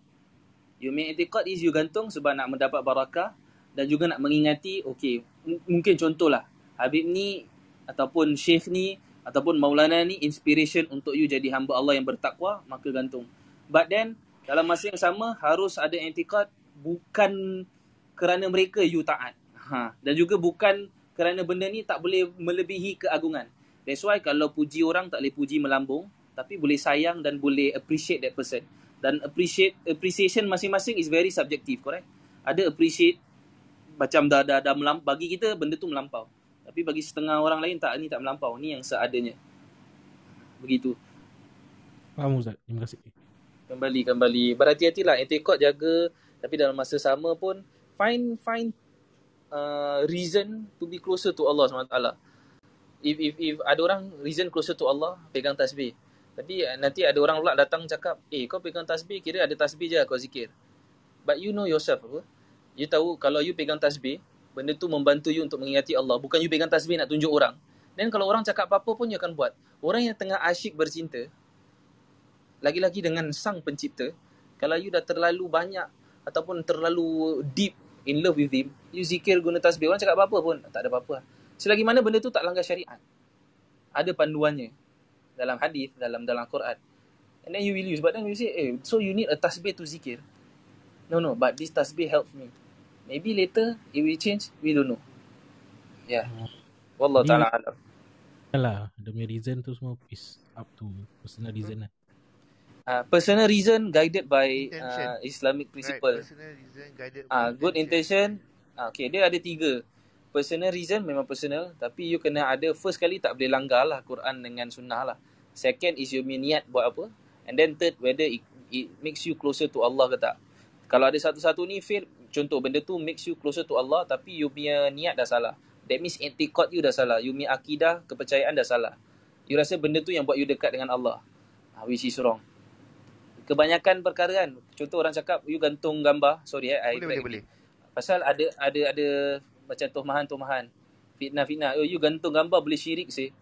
You make i'tiqad is you gantung sebab nak mendapat barakah dan juga nak mengingati okey m- mungkin contohlah Habib ni ataupun syekh ni ataupun maulana ni inspiration untuk you jadi hamba Allah yang bertakwa maka gantung. But then dalam masa yang sama harus ada i'tiqad bukan kerana mereka you taat. Ha dan juga bukan kerana benda ni tak boleh melebihi keagungan. That's why kalau puji orang tak boleh puji melambung, tapi boleh sayang dan boleh appreciate that person. Dan appreciate appreciation masing-masing is very subjective, correct? Ada appreciate macam dah dah, dah melampau, bagi kita benda tu melampau. Tapi bagi setengah orang lain tak ni tak melampau, ni yang seadanya. Begitu. Faham Ustaz. Terima kasih. Kembali kembali. Berhati-hatilah etikot jaga tapi dalam masa sama pun find find uh, reason to be closer to Allah SWT. If if if ada orang reason closer to Allah, pegang tasbih. Tapi uh, nanti ada orang pula datang cakap, eh kau pegang tasbih, kira ada tasbih je kau zikir. But you know yourself apa? You tahu kalau you pegang tasbih, benda tu membantu you untuk mengingati Allah. Bukan you pegang tasbih nak tunjuk orang. Dan kalau orang cakap apa-apa pun you akan buat. Orang yang tengah asyik bercinta, lagi-lagi dengan sang pencipta, kalau you dah terlalu banyak ataupun terlalu deep in love with him, you zikir guna tasbih, orang cakap apa-apa pun, tak ada apa-apa. Selagi mana benda tu tak langgar syariat. Ada panduannya dalam hadis, dalam dalam Quran. And then you will use. But then you say, eh, so you need a tasbih to zikir. No, no, but this tasbih helps me. Maybe later it will change, we don't know. Yeah. Wallah ta'ala alam. Yalah, punya reason tu semua is up to personal reason lah. Uh, personal reason guided by Intention. uh, Islamic Right. principle. Personal reason guided by Ah, good intention. Ah, okay, dia ada tiga. Personal reason memang personal, tapi you kena ada first kali tak boleh langgar lah Quran dengan sunnah lah. Second is you punya niat buat apa. And then third, whether it, it makes you closer to Allah ke tak. Kalau ada satu-satu ni fail, contoh benda tu makes you closer to Allah tapi you punya niat dah salah. That means intikad you dah salah. You punya akidah, kepercayaan dah salah. You rasa benda tu yang buat you dekat dengan Allah. Ah, which is wrong. Kebanyakan perkara kan, contoh orang cakap you gantung gambar, sorry eh, I Boleh, track boleh, boleh. Pasal ada ada ada macam tomahan-tomahan. Fitnah-fitnah. Oh, you gantung gambar boleh syirik sih.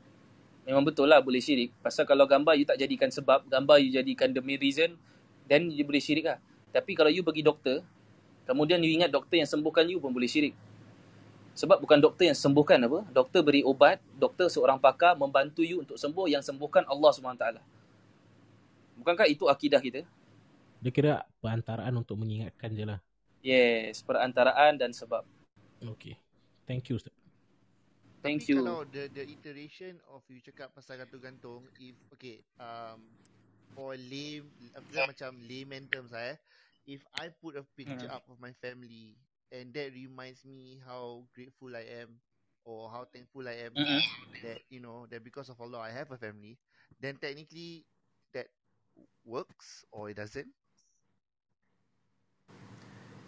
Memang betul lah boleh syirik. Pasal kalau gambar you tak jadikan sebab, gambar you jadikan the main reason, then you boleh syirik lah. Tapi kalau you pergi doktor, kemudian you ingat doktor yang sembuhkan you pun boleh syirik. Sebab bukan doktor yang sembuhkan apa. Doktor beri obat, doktor seorang pakar membantu you untuk sembuh yang sembuhkan Allah SWT. Bukankah itu akidah kita? Dia kira perantaraan untuk mengingatkan je lah. Yes, perantaraan dan sebab. Okay. Thank you Ustaz. Thank Tapi you. kalau the the iteration of you cakap pasal gantung-gantung, if okay, um, for lay, uh, macam layman terms lah eh, if I put a picture Hmm. up of my family and that reminds me how grateful I am or how thankful I am Mm-mm. that you know that because of Allah I have a family, then technically works or it doesn't.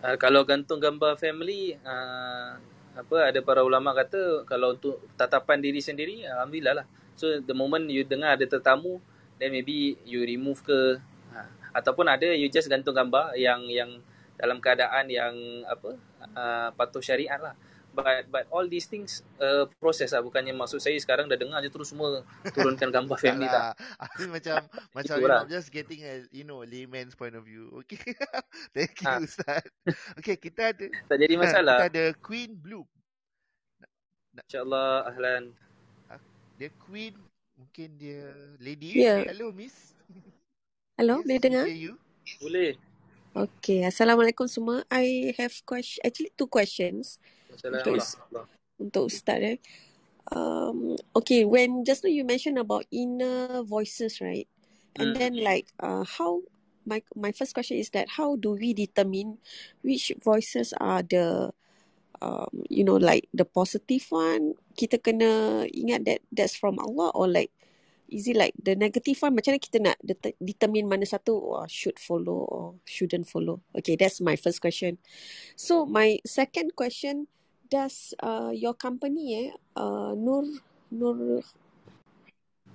Uh, kalau gantung gambar family, uh, apa ada para ulama kata kalau untuk tatapan diri sendiri, alhamdulillah lah. So the moment you dengar ada tetamu, then maybe you remove ke uh, ataupun ada you just gantung gambar yang yang dalam keadaan yang apa uh, patuh syariat lah. But but all these things uh, proses lah bukannya maksud saya sekarang dah dengar je terus semua turunkan gambar Tak family tak. lah. Aku macam macam you know, I'm just getting a you know layman's point of view. Okay. Thank you Ah. Ustaz. Okay, kita ada Tak jadi kita masalah. ada Queen Bloom. InsyaAllah ahlan. Dia Queen mungkin dia lady. Ya. Hello Miss. Hello, Yes, boleh dengar? you. Boleh. Okay, Assalamualaikum semua. I have question, actually two questions untuk untuk Ustaz eh. Um, okay, when just now you mentioned about inner voices, right? And Hmm. then like uh, how my my first question is that how do we determine which voices are the um, you know like the positive one? Kita kena ingat that that's from Allah or like is it like the negative one macam mana kita nak det- determine mana satu oh, should follow or shouldn't follow okay that's my first question so my second question does uh, your company eh uh, Nur Nur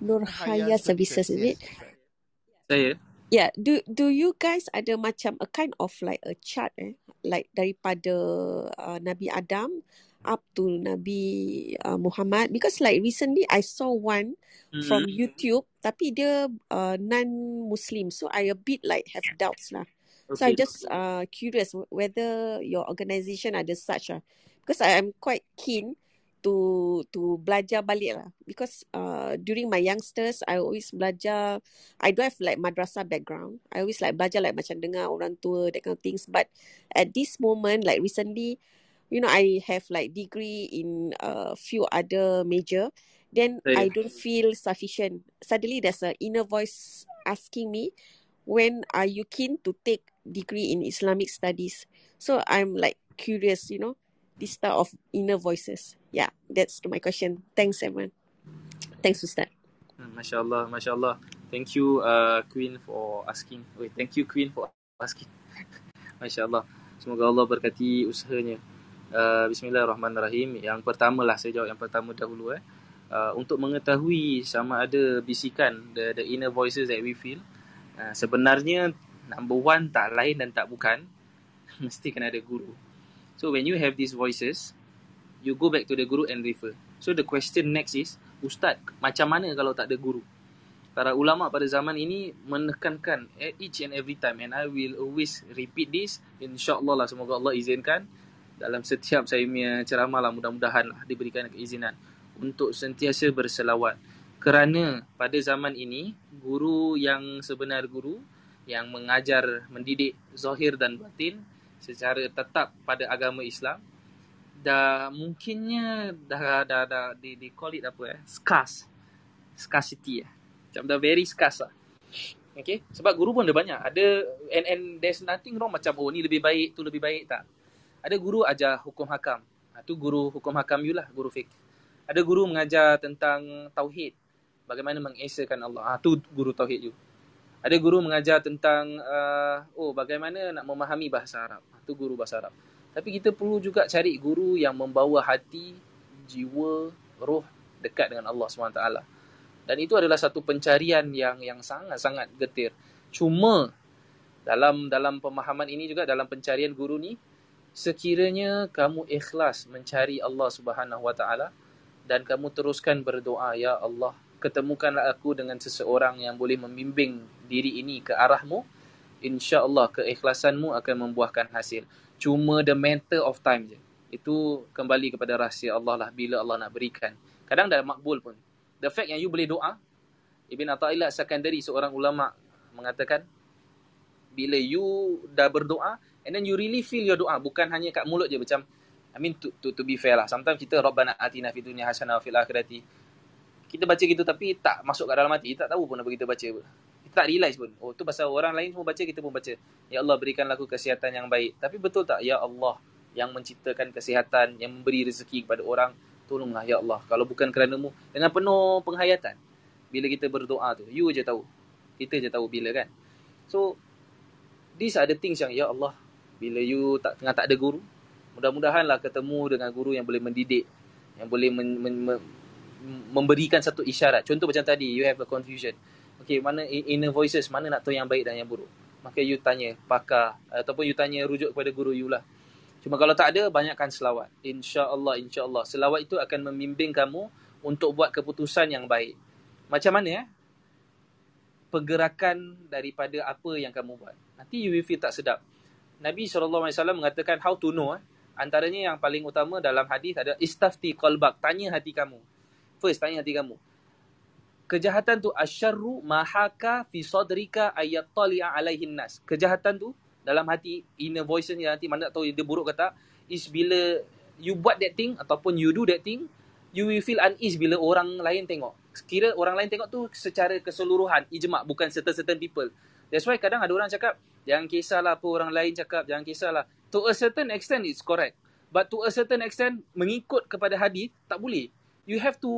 Nur Haya Services is it Yes. Saya? yeah do do you guys ada macam a kind of like a chart eh like daripada uh, Nabi Adam up to Nabi uh, Muhammad because like recently I saw one from Mm-hmm. YouTube tapi dia uh, non-Muslim so I a bit like have doubts lah so I Okay. just uh, curious wh- whether your organisation ada such lah because I am quite keen to to belajar balik lah. Because uh, during my youngsters I always belajar. I don't have like madrasah background. I always like belajar like macam dengar orang tua that kind of things. But at this moment like recently you know I have like degree in a few other major. Then I Saya. don't feel sufficient. Suddenly there's a inner voice asking me when are you keen to take degree in Islamic studies? So I'm like curious you know this type of inner voices yeah that's my question thanks everyone thanks Ustaz Hmm, Masya Allah, Masya Allah. Thank you uh, Queen for asking. Wait, thank you Queen for asking. Masya Allah. Semoga Allah berkati usahanya. Uh, Bismillahirrahmanirrahim. Yang pertama lah saya jawab yang pertama dahulu eh. Uh, untuk mengetahui sama ada bisikan the, the inner voices that we feel. Uh, sebenarnya number one tak lain dan tak bukan. Mesti kena ada guru. So when you have these voices, you go back to the guru and refer. So the question next is, Ustaz, macam mana kalau tak ada guru? Para ulama pada zaman ini menekankan at each and every time and I will always repeat this insyaAllah lah semoga Allah izinkan dalam setiap saya punya ceramah lah mudah-mudahan lah diberikan keizinan untuk sentiasa berselawat kerana pada zaman ini guru yang sebenar guru yang mengajar mendidik zahir dan batin secara tetap pada agama Islam dah mungkinnya dah dah dah di, di call it apa eh scarce scarcity eh macam dah very scarce lah Okay, sebab guru pun ada banyak. Ada and and there's nothing wrong macam oh ni lebih baik, tu lebih baik tak. Ada guru ajar hukum hakam. Ha, tu guru hukum hakam you lah, guru fiqh. Ada guru mengajar tentang tauhid. Bagaimana mengesakan Allah. Ha, tu guru tauhid you. Ada guru mengajar tentang uh, oh bagaimana nak memahami bahasa Arab. Ha, tu guru bahasa Arab. Tapi kita perlu juga cari guru yang membawa hati, jiwa, roh dekat dengan Allah SWT. Dan itu adalah satu pencarian yang yang sangat-sangat getir. Cuma dalam dalam pemahaman ini juga dalam pencarian guru ni sekiranya kamu ikhlas mencari Allah Subhanahu Wa Taala dan kamu teruskan berdoa ya Allah ketemukanlah aku dengan seseorang yang boleh membimbing diri ini ke arahmu insya-Allah keikhlasanmu akan membuahkan hasil. Cuma the matter of time je. Itu kembali kepada rahsia Allah lah bila Allah nak berikan. Kadang dah makbul pun. The fact yang you boleh doa Ibn Atta'illah Sakandari seorang ulama mengatakan bila you dah berdoa and then you really feel your doa bukan hanya kat mulut je macam I mean to, to, to be fair lah sometimes kita Rabbana atina fid dunya hasanah fil akhirati kita baca gitu tapi tak masuk kat dalam hati tak tahu pun apa kita baca kita tak realize pun. Oh tu pasal orang lain semua baca kita pun baca. Ya Allah berikan aku kesihatan yang baik. Tapi betul tak? Ya Allah yang menciptakan kesihatan yang memberi rezeki kepada orang tolonglah ya Allah. Kalau bukan kerana mu dengan penuh penghayatan bila kita berdoa tu you je tahu. Kita je tahu bila kan. So these are the things yang ya Allah bila you tak tengah tak ada guru mudah-mudahanlah ketemu dengan guru yang boleh mendidik yang boleh men, men, men, memberikan satu isyarat contoh macam tadi you have a confusion okay mana inner voices mana nak tahu yang baik dan yang buruk maka you tanya pakar ataupun you tanya rujuk kepada guru you lah Cuma kalau tak ada, banyakkan selawat. InsyaAllah, insyaAllah. Selawat itu akan membimbing kamu untuk buat keputusan yang baik. Macam mana eh? Pergerakan daripada apa yang kamu buat. Nanti you will feel tak sedap. Nabi SAW mengatakan how to know. Eh? Antaranya yang paling utama dalam hadis ada istafti qalbak. Tanya hati kamu. First, tanya hati kamu. Kejahatan tu asyarru mahaka fi sadrika ayat alaihin nas. Kejahatan tu dalam hati inner voice ni nanti mana tak tahu dia buruk ke tak is bila you buat that thing ataupun you do that thing you will feel unease bila orang lain tengok. Kira orang lain tengok tu secara keseluruhan ijma bukan certain-certain people. That's why kadang ada orang cakap jangan kisahlah apa orang lain cakap jangan kisahlah. To a certain extent it's correct. But to a certain extent mengikut kepada hadis tak boleh you have to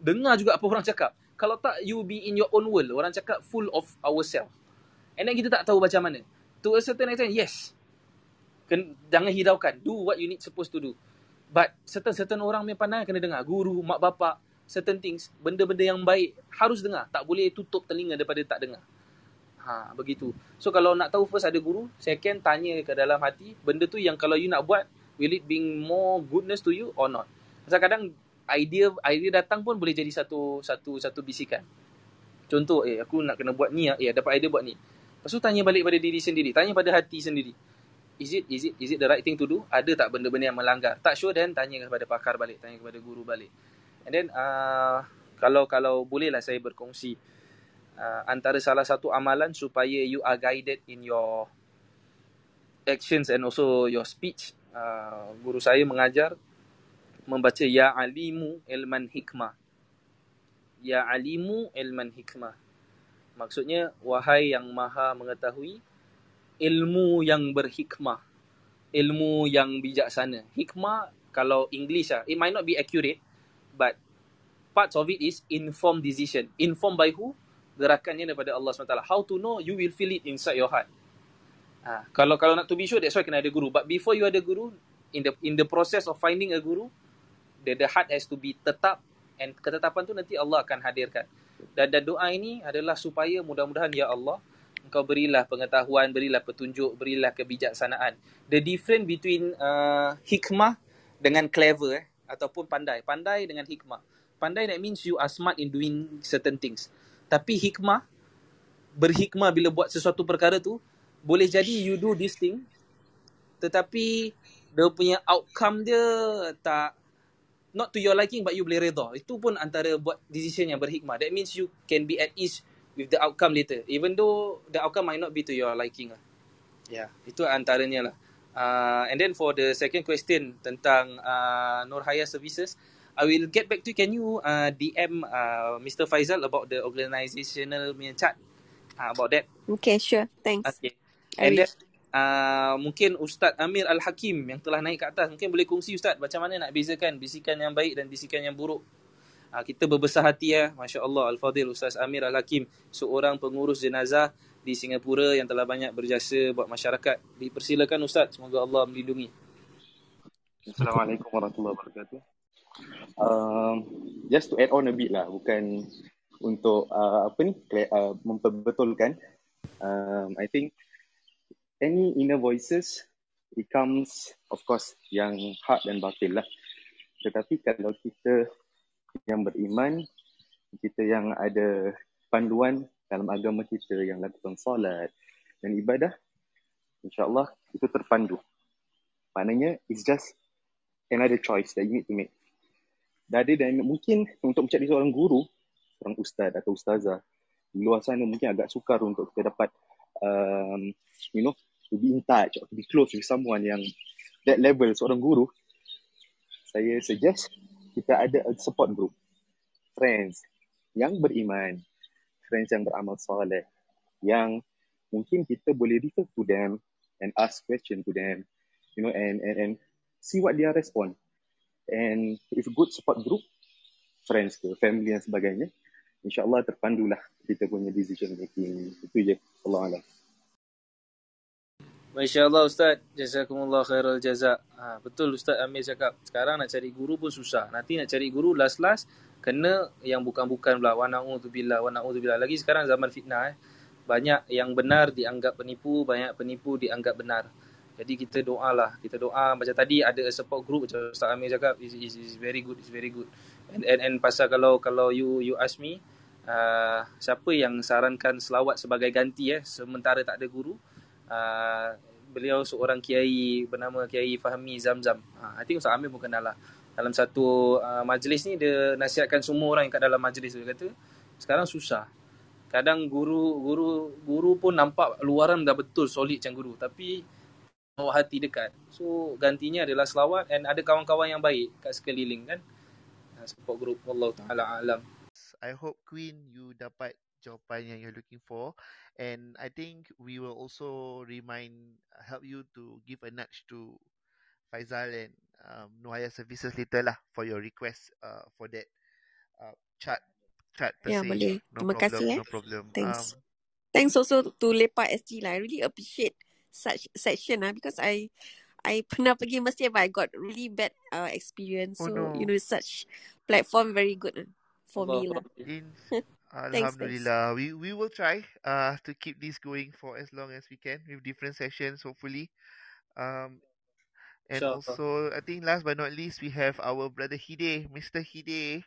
dengar juga apa orang cakap kalau tak you be in your own world orang cakap full of ourselves and then kita tak tahu macam mana to a certain extent, yes. Ken, jangan hiraukan. Do what you need supposed to do. But certain-certain orang punya pandang kena dengar. Guru, mak bapak, certain things. Benda-benda yang baik harus dengar. Tak boleh tutup telinga daripada tak dengar. Ha, begitu. So kalau nak tahu first ada guru, second tanya ke dalam hati, benda tu yang kalau you nak buat, will it bring more goodness to you or not? Pasal kadang idea idea datang pun boleh jadi satu satu satu bisikan. Contoh, eh aku nak kena buat ni, eh dapat idea buat ni. Lepas tu tanya balik pada diri sendiri. Tanya pada hati sendiri. Is it is it is it the right thing to do? Ada tak benda-benda yang melanggar? Tak sure then tanya kepada pakar balik, tanya kepada guru balik. And then uh, kalau kalau bolehlah saya berkongsi uh, antara salah satu amalan supaya you are guided in your actions and also your speech. Uh, guru saya mengajar membaca ya alimu ilman hikmah. Ya alimu ilman hikmah. Maksudnya, wahai yang maha mengetahui ilmu yang berhikmah. Ilmu yang bijaksana. Hikmah, kalau English lah, it might not be accurate, but parts of it is informed decision. Informed by who? Gerakannya daripada Allah SWT. How to know? You will feel it inside your heart. Ha, kalau kalau nak to be sure, that's why kena ada guru. But before you ada guru, in the in the process of finding a guru, the, the heart has to be tetap and ketetapan tu nanti Allah akan hadirkan. Dan, dan doa ini adalah supaya mudah-mudahan ya Allah engkau berilah pengetahuan, berilah petunjuk, berilah kebijaksanaan. The difference between uh, hikmah dengan clever eh, ataupun pandai. Pandai dengan hikmah. Pandai that means you are smart in doing certain things. Tapi hikmah, berhikmah bila buat sesuatu perkara tu, boleh jadi you do this thing, tetapi dia punya outcome dia tak not to your liking but you boleh redha. Itu pun antara buat decision yang berhikmah. That means you can be at ease with the outcome later. Even though the outcome might not be to your liking lah. Yeah, itu antaranya lah. Uh, and then for the second question tentang uh, Nur Haya Services, I will get back to you. Can you uh, DM uh, Mr. Faizal about the organisational punya chart? uh, about that. Okay, sure. Thanks. Okay. And then. Uh, mungkin Ustaz Amir Al-Hakim yang telah naik ke atas. Mungkin boleh kongsi Ustaz macam mana nak bezakan bisikan yang baik dan bisikan yang buruk. Uh, kita berbesar hati ya. Masya Allah Al-Fadhil Ustaz Amir Al-Hakim. Seorang pengurus jenazah di Singapura yang telah banyak berjasa buat masyarakat. Dipersilakan Ustaz. Semoga Allah melindungi. Assalamualaikum warahmatullahi wabarakatuh. Um, just to add on a bit lah, bukan untuk uh, apa ni uh, memperbetulkan. Um, I think any inner voices it comes of course yang hak dan batil lah. Tetapi kalau kita yang beriman, kita yang ada panduan dalam agama kita yang lakukan solat dan ibadah, insyaAllah itu terpandu. Maknanya it's just another choice that you need to make. Rather than mungkin untuk mencari seorang guru, seorang ustaz atau ustazah, di luar sana mungkin agak sukar untuk kita dapat um, you know, to be in touch or to be close with someone yang that level seorang guru, saya suggest kita ada a support group. Friends yang beriman, friends yang beramal soleh, yang mungkin kita boleh refer to them and ask question to them, you know, and and and see what dia respond. And if good support group, friends ke, family dan sebagainya, insyaAllah terpandulah kita punya decision making. Itu je. Allah Alam. Masya Allah Ustaz. Jazakumullah khairal jazak. Ha, betul Ustaz Amir cakap. Sekarang nak cari guru pun susah. Nanti nak cari guru last-last kena yang bukan-bukan pula. Wa na'udzubillah, wa na'udzubillah. Lagi sekarang zaman fitnah eh. Banyak yang benar dianggap penipu, banyak penipu dianggap benar. Jadi kita doa lah. Kita doa macam tadi ada a support group macam Ustaz Amir cakap is is very good, is very good. And and, and pasal kalau kalau you you ask me uh, siapa yang sarankan selawat sebagai ganti eh sementara tak ada guru? Uh, beliau seorang kiai bernama Kiai Fahmi Zamzam. Ha, I think Ustaz Amir pun kenal lah. Dalam satu uh, majlis ni dia nasihatkan semua orang yang kat dalam majlis dia kata sekarang susah. Kadang guru guru guru pun nampak luaran dah betul solid macam guru tapi bawa hati dekat. So gantinya adalah selawat and ada kawan-kawan yang baik kat sekeliling kan. Support group Allah Taala alam. I hope Queen you dapat jawapan yang you're looking for and I think we will also remind help you to give a nudge to Faizal and um, Nuhaya Services later lah for your request uh, for that uh, chart chart per Ya, se. boleh. No Terima problem, kasih, eh. no problem. Thanks. Um, Thanks also to Lepak SG lah. I really appreciate such section ah because I I pernah pergi masjid but I got really bad uh, experience. oh So no. you know such platform very good for Allah me lah. In Thanks, thanks. Alhamdulillah, we we will try uh to keep this going for as long as we can with different sessions, hopefully. Um, and InsyaAllah. also I think last but not least we have our brother Hide, Mr. Hide.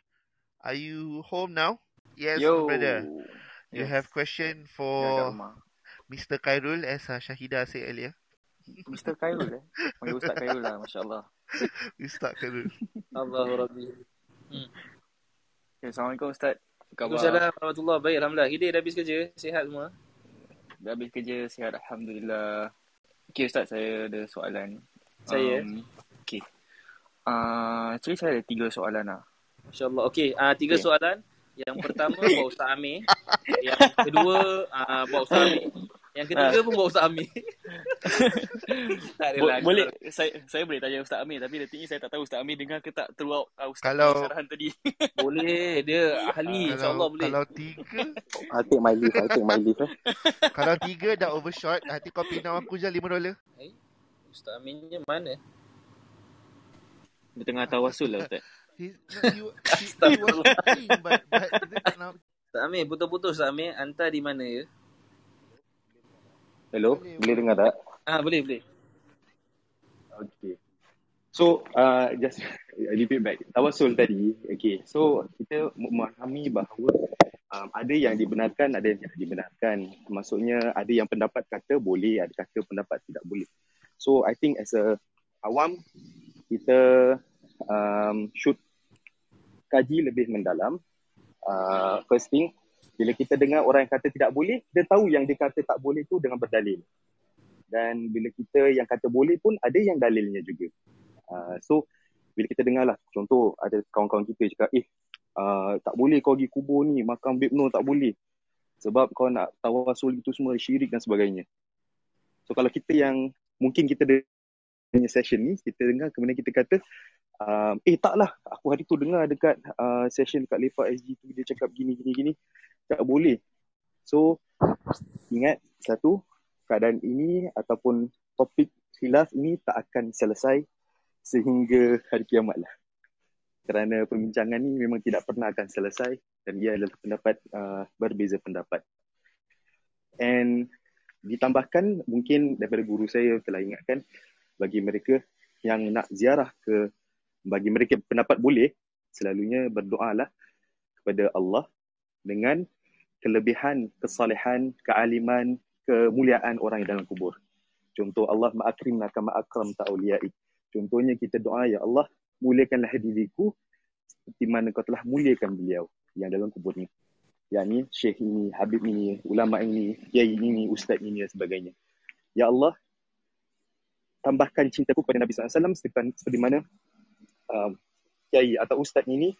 Are you home now? Yes, Yo. brother. You Yes. have question Ya, for rumah. Mr. Khairul as uh, Shahida said earlier. Mr. Khairul eh. Panggil Ustaz Khairul lah, Masya Allah. Ustaz Khairul. Allahu Rabbi. Hmm. Okay, Assalamualaikum Ustaz. Khabar? Waalaikumsalam warahmatullahi Baik Alhamdulillah. Hidayah dah habis kerja. Sihat semua. Dah habis kerja, sihat Alhamdulillah. Okay Ustaz, saya ada soalan. Saya? Um, okay. Uh, actually saya ada tiga soalan lah. InsyaAllah. Okey, uh, tiga Okay. soalan. Yang pertama buat Ustaz Amir. Yang kedua uh, buat Ustaz Amir. Yang ketiga pun buat Ustaz Amir. tak Bo- adalah. boleh, saya saya boleh tanya Ustaz Amir tapi is saya tak tahu Ustaz Amir dengar ke tak throughout uh, Ustaz Kalau- punya syarahan tadi. Boleh. Dia ahli. InsyaAllah Kalau boleh. kalau tiga, I take my leave. I take my leave. Eh. kalau tiga dah overshot, nanti kau pinam aku je lima dolar. Ustaz Aminnya mana? Dia tengah tawasul lah Ustaz. He, no, he, he, he was talking, but but dia tak nak Ustaz Amir, putus-putus Ustaz Amir. Hantar di mana ya? Hello, Boleh, boleh dengar tak? Ah, boleh, boleh. Okay. So, uh, just a little bit back. Tawasul tadi, okay. So, kita memahami bahawa um, ada yang dibenarkan, ada yang tidak dibenarkan. Maksudnya, ada yang pendapat kata boleh, ada kata pendapat tidak boleh. So, I think as a awam, kita um, should kaji lebih mendalam. Uh, first thing, bila kita dengar orang yang kata tidak boleh, kita tahu yang dia kata tak boleh tu dengan berdalil. Dan bila kita yang kata boleh pun ada yang dalilnya juga. Uh, so bila kita dengar lah, contoh ada kawan-kawan kita cakap, eh uh, tak boleh kau pergi kubur ni, makam Babe Nur tak boleh. Sebab kau nak tawasul itu semua syirik dan sebagainya. So kalau kita yang mungkin kita dengar session ni, kita dengar kemudian kita kata, um, eh taklah aku hari tu dengar dekat uh, session dekat Lepak SG tu dia cakap gini gini gini. Tak boleh. So ingat satu, keadaan ini ataupun topik khilaf ini tak akan selesai sehingga hari kiamat lah. Kerana perbincangan ni memang tidak pernah akan selesai dan ia adalah pendapat uh, berbeza pendapat. And ditambahkan mungkin daripada guru saya telah ingatkan bagi mereka yang nak ziarah ke bagi mereka pendapat boleh selalunya berdoalah kepada Allah dengan kelebihan kesalehan, kealiman, kemuliaan orang yang dalam kubur. Contoh Allah ma'akrimna kama akram ta'uliyai. Contohnya kita doa, Ya Allah, muliakanlah diriku seperti mana kau telah muliakan beliau yang dalam kubur ni. Yang ni, syekh ini, habib ini, ulama ini, kiai ini, ustaz ini dan sebagainya. Ya Allah, tambahkan cintaku pada Nabi SAW seperti mana um, kiai atau ustaz ini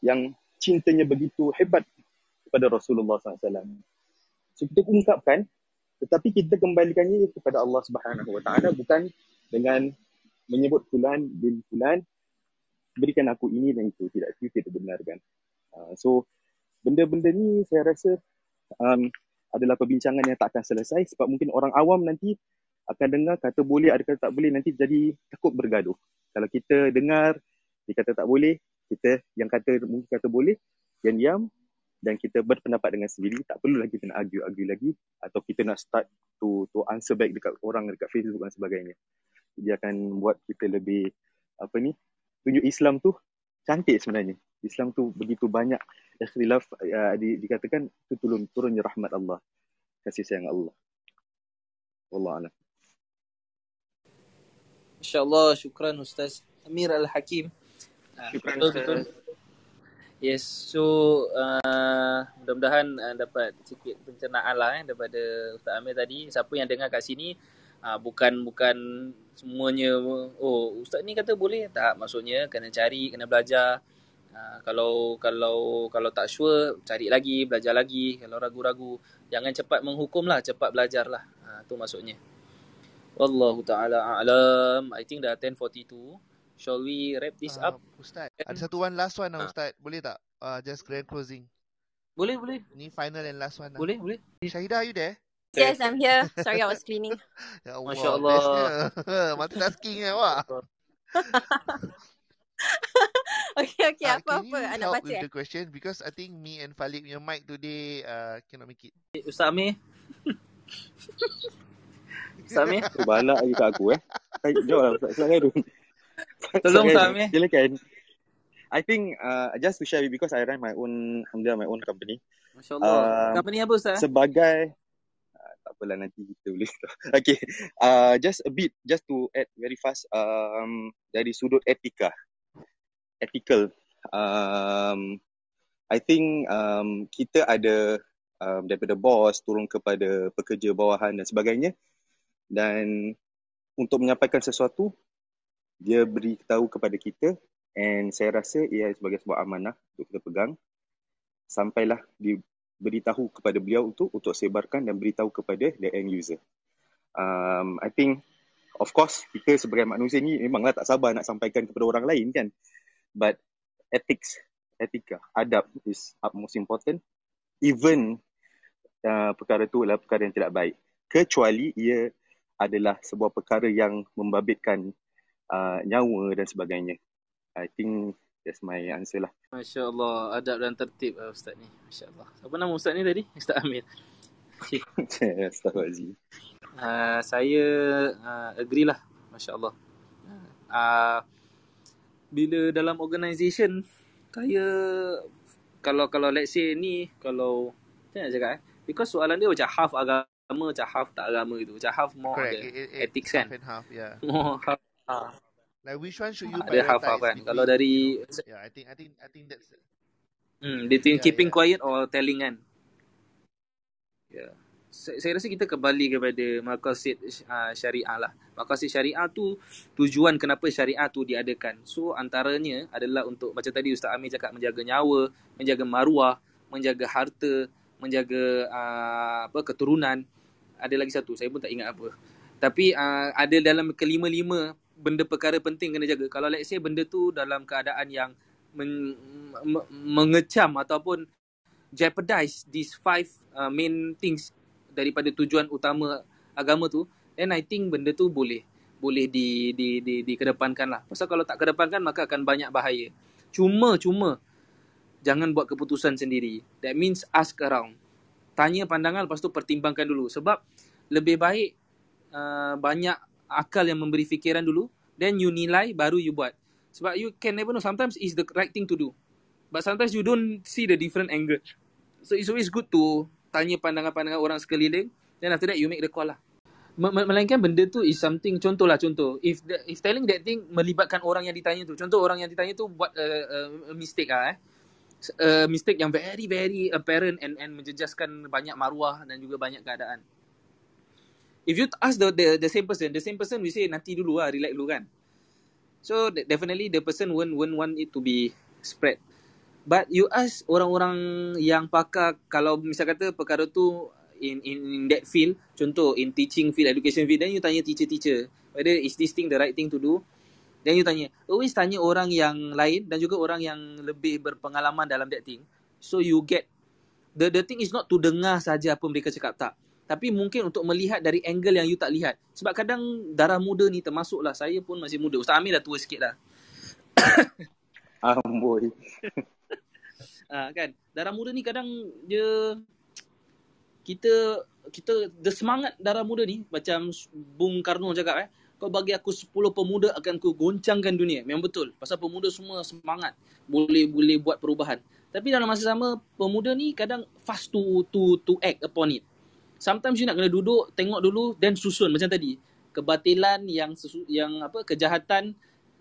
yang cintanya begitu hebat kepada Rasulullah SAW. So kita ungkapkan tetapi kita kembalikannya kepada Allah Subhanahu Wa Taala bukan dengan menyebut fulan bin fulan berikan aku ini dan itu tidak itu kita benarkan. Uh, so benda-benda ni saya rasa um, adalah perbincangan yang tak akan selesai sebab mungkin orang awam nanti akan dengar kata boleh ada kata tak boleh nanti jadi takut bergaduh. Kalau kita dengar dia kata tak boleh, kita yang kata mungkin kata boleh, yang diam dan kita berpendapat dengan sendiri, tak perlu lagi kita nak argue-argue lagi atau kita nak start to to answer back dekat orang dekat Facebook dan sebagainya. Dia akan buat kita lebih apa ni? Tunjuk Islam tu cantik sebenarnya. Islam tu begitu banyak ikhtilaf uh, di, dikatakan itu turun turunnya rahmat Allah. Kasih sayang Allah. Allah a'lam. InsyaAllah, syukran Ustaz Amir Al-Hakim. Syukran betul, Ustaz. Yes, so uh, mudah-mudahan uh, dapat sikit pencernaan lah eh, daripada Ustaz Amir tadi. Siapa yang dengar kat sini, uh, bukan bukan semuanya, oh Ustaz ni kata boleh. Tak, maksudnya kena cari, kena belajar. Uh, kalau kalau kalau tak sure, cari lagi, belajar lagi. Kalau ragu-ragu, jangan cepat menghukum lah, cepat belajar lah. Uh, tu maksudnya. Wallahu ta'ala a'lam. I think dah 10.42. Shall we wrap this Uh, up? Ustaz, ada satu one last one lah Ah. Ustaz. Boleh tak? Uh, just grand closing. Boleh, boleh. Ni final and last one lah. Boleh, boleh. Syahidah, are you there? Yes, I'm here. Sorry, I was cleaning. Ya Allah, Masya Allah. Multitasking eh, awak. okay, okay. Ah, Apa can apa? you Anak help baca with eh? the question? Because I think me and Falik punya mic today uh, cannot make it. Ustaz Amir. Ustaz Amir. Balak lagi kat aku eh. Hai, Jom lah Ustaz Ustaz. Tolong Khairul, Amir. Silakan. I think uh, just to share with because I run my own Alhamdulillah my own company. Masya Allah. Uh, Company apa Ustaz? sebagai uh, tak apalah nanti kita boleh okay uh, just a bit just to add very fast um, dari sudut etika ethical um, I think um, kita ada um, daripada bos turun kepada pekerja bawahan dan sebagainya dan untuk menyampaikan sesuatu dia beritahu kepada kita and saya rasa ia sebagai sebuah amanah untuk kita pegang sampailah diberitahu kepada beliau untuk untuk sebarkan dan beritahu kepada the end user. Um, I think of course kita sebagai manusia ni memanglah tak sabar nak sampaikan kepada orang lain kan. But ethics, etika, adab is utmost important. Even uh, perkara tu adalah perkara yang tidak baik. Kecuali ia adalah sebuah perkara yang membabitkan uh, nyawa dan sebagainya. I think that's my answer lah. Masya Allah. Adab dan tertib uh, Ustaz ni. Masya Allah. Apa nama Ustaz ni tadi? Ustaz Amir. Okay. Astaghfirullahaladzim. Uh, saya uh, agree lah. Masya Allah. Uh, bila dalam organisation, saya kalau kalau let's say ni, kalau macam nak cakap eh? Because soalan dia macam half agama, macam half tak agama gitu. Macam half more Correct. ada It, it, ethics it's kan. half and half, yeah. More half. Uh, Like which one should you ada half prioritize kan. Kalau dari you know? Yeah, I think I think I think that's Hmm, between Yeah, keeping yeah. quiet or telling kan. Ya. Yeah. Saya, saya rasa kita kembali kepada maqasid uh, syariah lah. Maqasid syariah tu tujuan kenapa syariah tu diadakan. So antaranya adalah untuk macam tadi Ustaz Amir cakap menjaga nyawa, menjaga maruah, menjaga harta, menjaga uh, apa keturunan. Ada lagi satu, saya pun tak ingat apa. Tapi uh, ada dalam kelima-lima benda perkara penting kena jaga. Kalau let's say benda tu dalam keadaan yang men, me, mengecam ataupun jeopardize these five uh, main things daripada tujuan utama agama tu, then I think benda tu boleh boleh di di di dikedepankan lah. Pasal kalau tak kedepankan maka akan banyak bahaya. Cuma cuma jangan buat keputusan sendiri. That means ask around. Tanya pandangan lepas tu pertimbangkan dulu sebab lebih baik uh, banyak akal yang memberi fikiran dulu then you nilai baru you buat. Sebab you can never know sometimes is the right thing to do. But sometimes you don't see the different angle. So it's always good to tanya pandangan-pandangan orang sekeliling then after that you make the call lah melainkan benda tu is something contohlah contoh if the, if telling that thing melibatkan orang yang ditanya tu contoh orang yang ditanya tu buat a, a, a mistake ah eh a mistake yang very very apparent and and menjejaskan banyak maruah dan juga banyak keadaan if you ask the the, the same person the same person we say nanti dulu lah relax dulu kan? So definitely the person won't won't want it to be spread. But you ask orang-orang yang pakar kalau misal kata perkara tu in in in that field contoh in teaching field education field then you tanya teacher teacher whether is this thing the right thing to do? Then you tanya. Always tanya orang yang lain dan juga orang yang lebih berpengalaman dalam that thing. So you get the the thing is not to dengar saja apa mereka cakap tak tapi mungkin untuk melihat dari angle yang you tak lihat. Sebab kadang darah muda ni termasuklah. Saya pun masih muda. Ustaz Amir dah tua sikit dah. Amboi. ah kan? Darah muda ni kadang dia kita kita the semangat darah muda ni macam Bung Karno cakap eh kau bagi aku 10 pemuda akan ku goncangkan dunia. Memang betul. Pasal pemuda semua semangat. Boleh boleh buat perubahan. Tapi dalam masa sama pemuda ni kadang fast to to to act upon it sometimes you nak kena duduk tengok dulu then susun macam tadi kebatilan yang sesu, yang apa kejahatan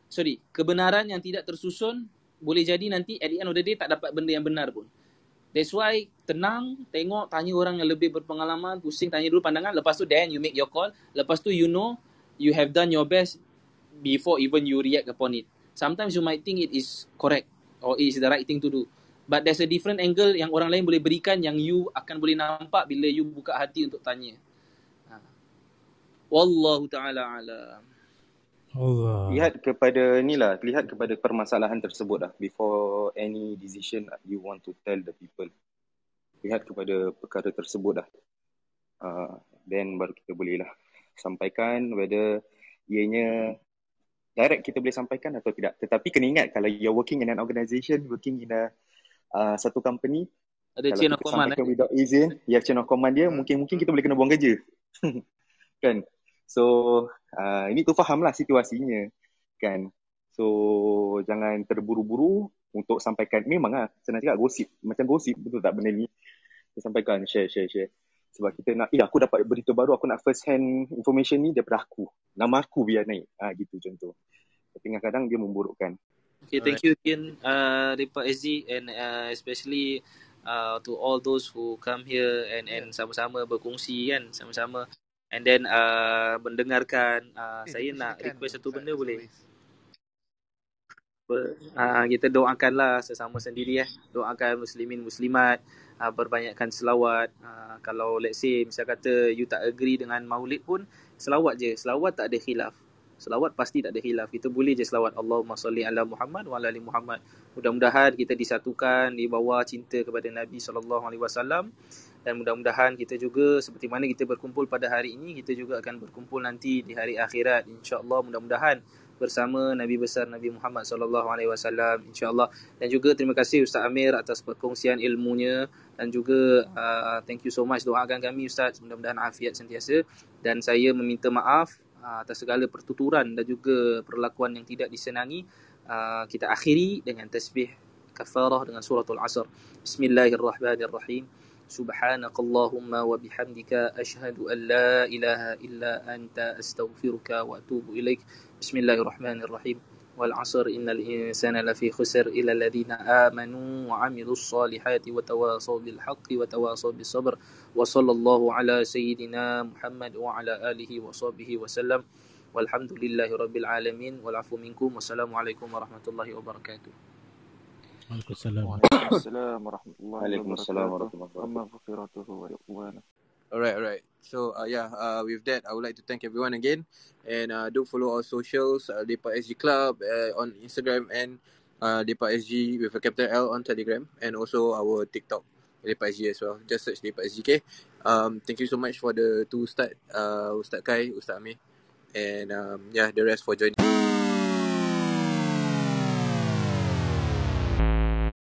sorry kebenaran yang tidak tersusun boleh jadi nanti at the end of the day tak dapat benda yang benar pun That's why tenang, tengok, tanya orang yang lebih berpengalaman, pusing, tanya dulu pandangan. Lepas tu then you make your call. Lepas tu you know you have done your best before even you react upon it. Sometimes you might think it is correct or it is the right thing to do. But there's a different angle yang orang lain boleh berikan yang you akan boleh nampak bila you buka hati untuk tanya. Ha. Wallahu ta'ala alam. Allah. Lihat kepada ni lah, lihat kepada permasalahan tersebut lah before any decision you want to tell the people. Lihat kepada perkara tersebut lah. Uh, then baru kita boleh lah sampaikan whether ianya direct kita boleh sampaikan atau tidak. Tetapi kena ingat kalau you're working in an organisation, working in a uh, satu company, ada kalau chain of command eh. without izin, ya chain of command dia, mungkin-mungkin kita boleh kena buang kerja. kan? So uh, ini tu faham lah situasinya kan. So jangan terburu-buru untuk sampaikan. Memang lah senang cakap gosip. Macam gosip betul tak benda ni. Kita sampaikan share share share. Sebab kita nak, eh aku dapat berita baru, aku nak first hand information ni daripada aku. Nama aku biar naik. Ah gitu contoh. Tapi kadang-kadang dia memburukkan. Okay, thank you again, uh, Ripa SG and uh, especially uh, to all those who come here and and sama-sama berkongsi kan, sama-sama and then uh, mendengarkan. Uh, Eh, saya nak request satu benda as boleh? Ber- uh, kita doakanlah sesama sendiri eh. Doakan muslimin muslimat uh, berbanyakkan selawat. Uh, kalau let's say misal kata you tak agree dengan maulid pun selawat je. Selawat tak ada khilaf. Selawat pasti tak ada khilaf. Kita boleh je selawat Allahumma salli ala Muhammad wa ala ali Muhammad. Mudah-mudahan kita disatukan di bawah cinta kepada Nabi sallallahu alaihi wasallam. Dan mudah-mudahan kita juga seperti mana kita berkumpul pada hari ini kita juga akan berkumpul nanti di hari akhirat. insya-Allah mudah-mudahan bersama Nabi besar Nabi Muhammad sallallahu alaihi wasallam insya-Allah. Dan juga terima kasih Ustaz Amir atas perkongsian ilmunya. Dan juga uh, thank you so much doakan kami Ustaz. Mudah-mudahan afiat sentiasa. Dan saya meminta maaf Ah, atas segala pertuturan dan juga perlakuan yang tidak disenangi ah, kita akhiri dengan tasbih kafarah dengan suratul asr. Bismillahirrahmanirrahim. Subhanakallahumma wa bihamdika ashhadu an la ilaha illa anta astaghfiruka wa atubu ilaik. Bismillahirrahmanirrahim. والعصر إن الإنسان لفي خسر إلى الذين آمنوا وعملوا الصالحات وتواصوا بالحق وتواصوا بالصبر وصلى الله على سيدنا محمد وعلى آله وصحبه وسلم والحمد لله رب العالمين والعفو منكم والسلام عليكم ورحمة الله وبركاته Waalaikumsalam. Waalaikumsalam warahmatullahi Waalaikumsalam wabarakatuh. warahmatullahi Amma maghfiratuhu wa ridwana. Alright, alright. So uh, yeah, uh, with that, I would like to thank everyone again, and uh, do follow our socials, uh, Lepak SG Club uh, on Instagram and uh, Lepak SG with a capital L on Telegram, and also our TikTok Lepak SG as well. Just search Lepak SG. Okay. Um, thank you so much for the two Ustaz, uh, Ustaz Kai, Ustaz Amir, and um, yeah, the rest for joining.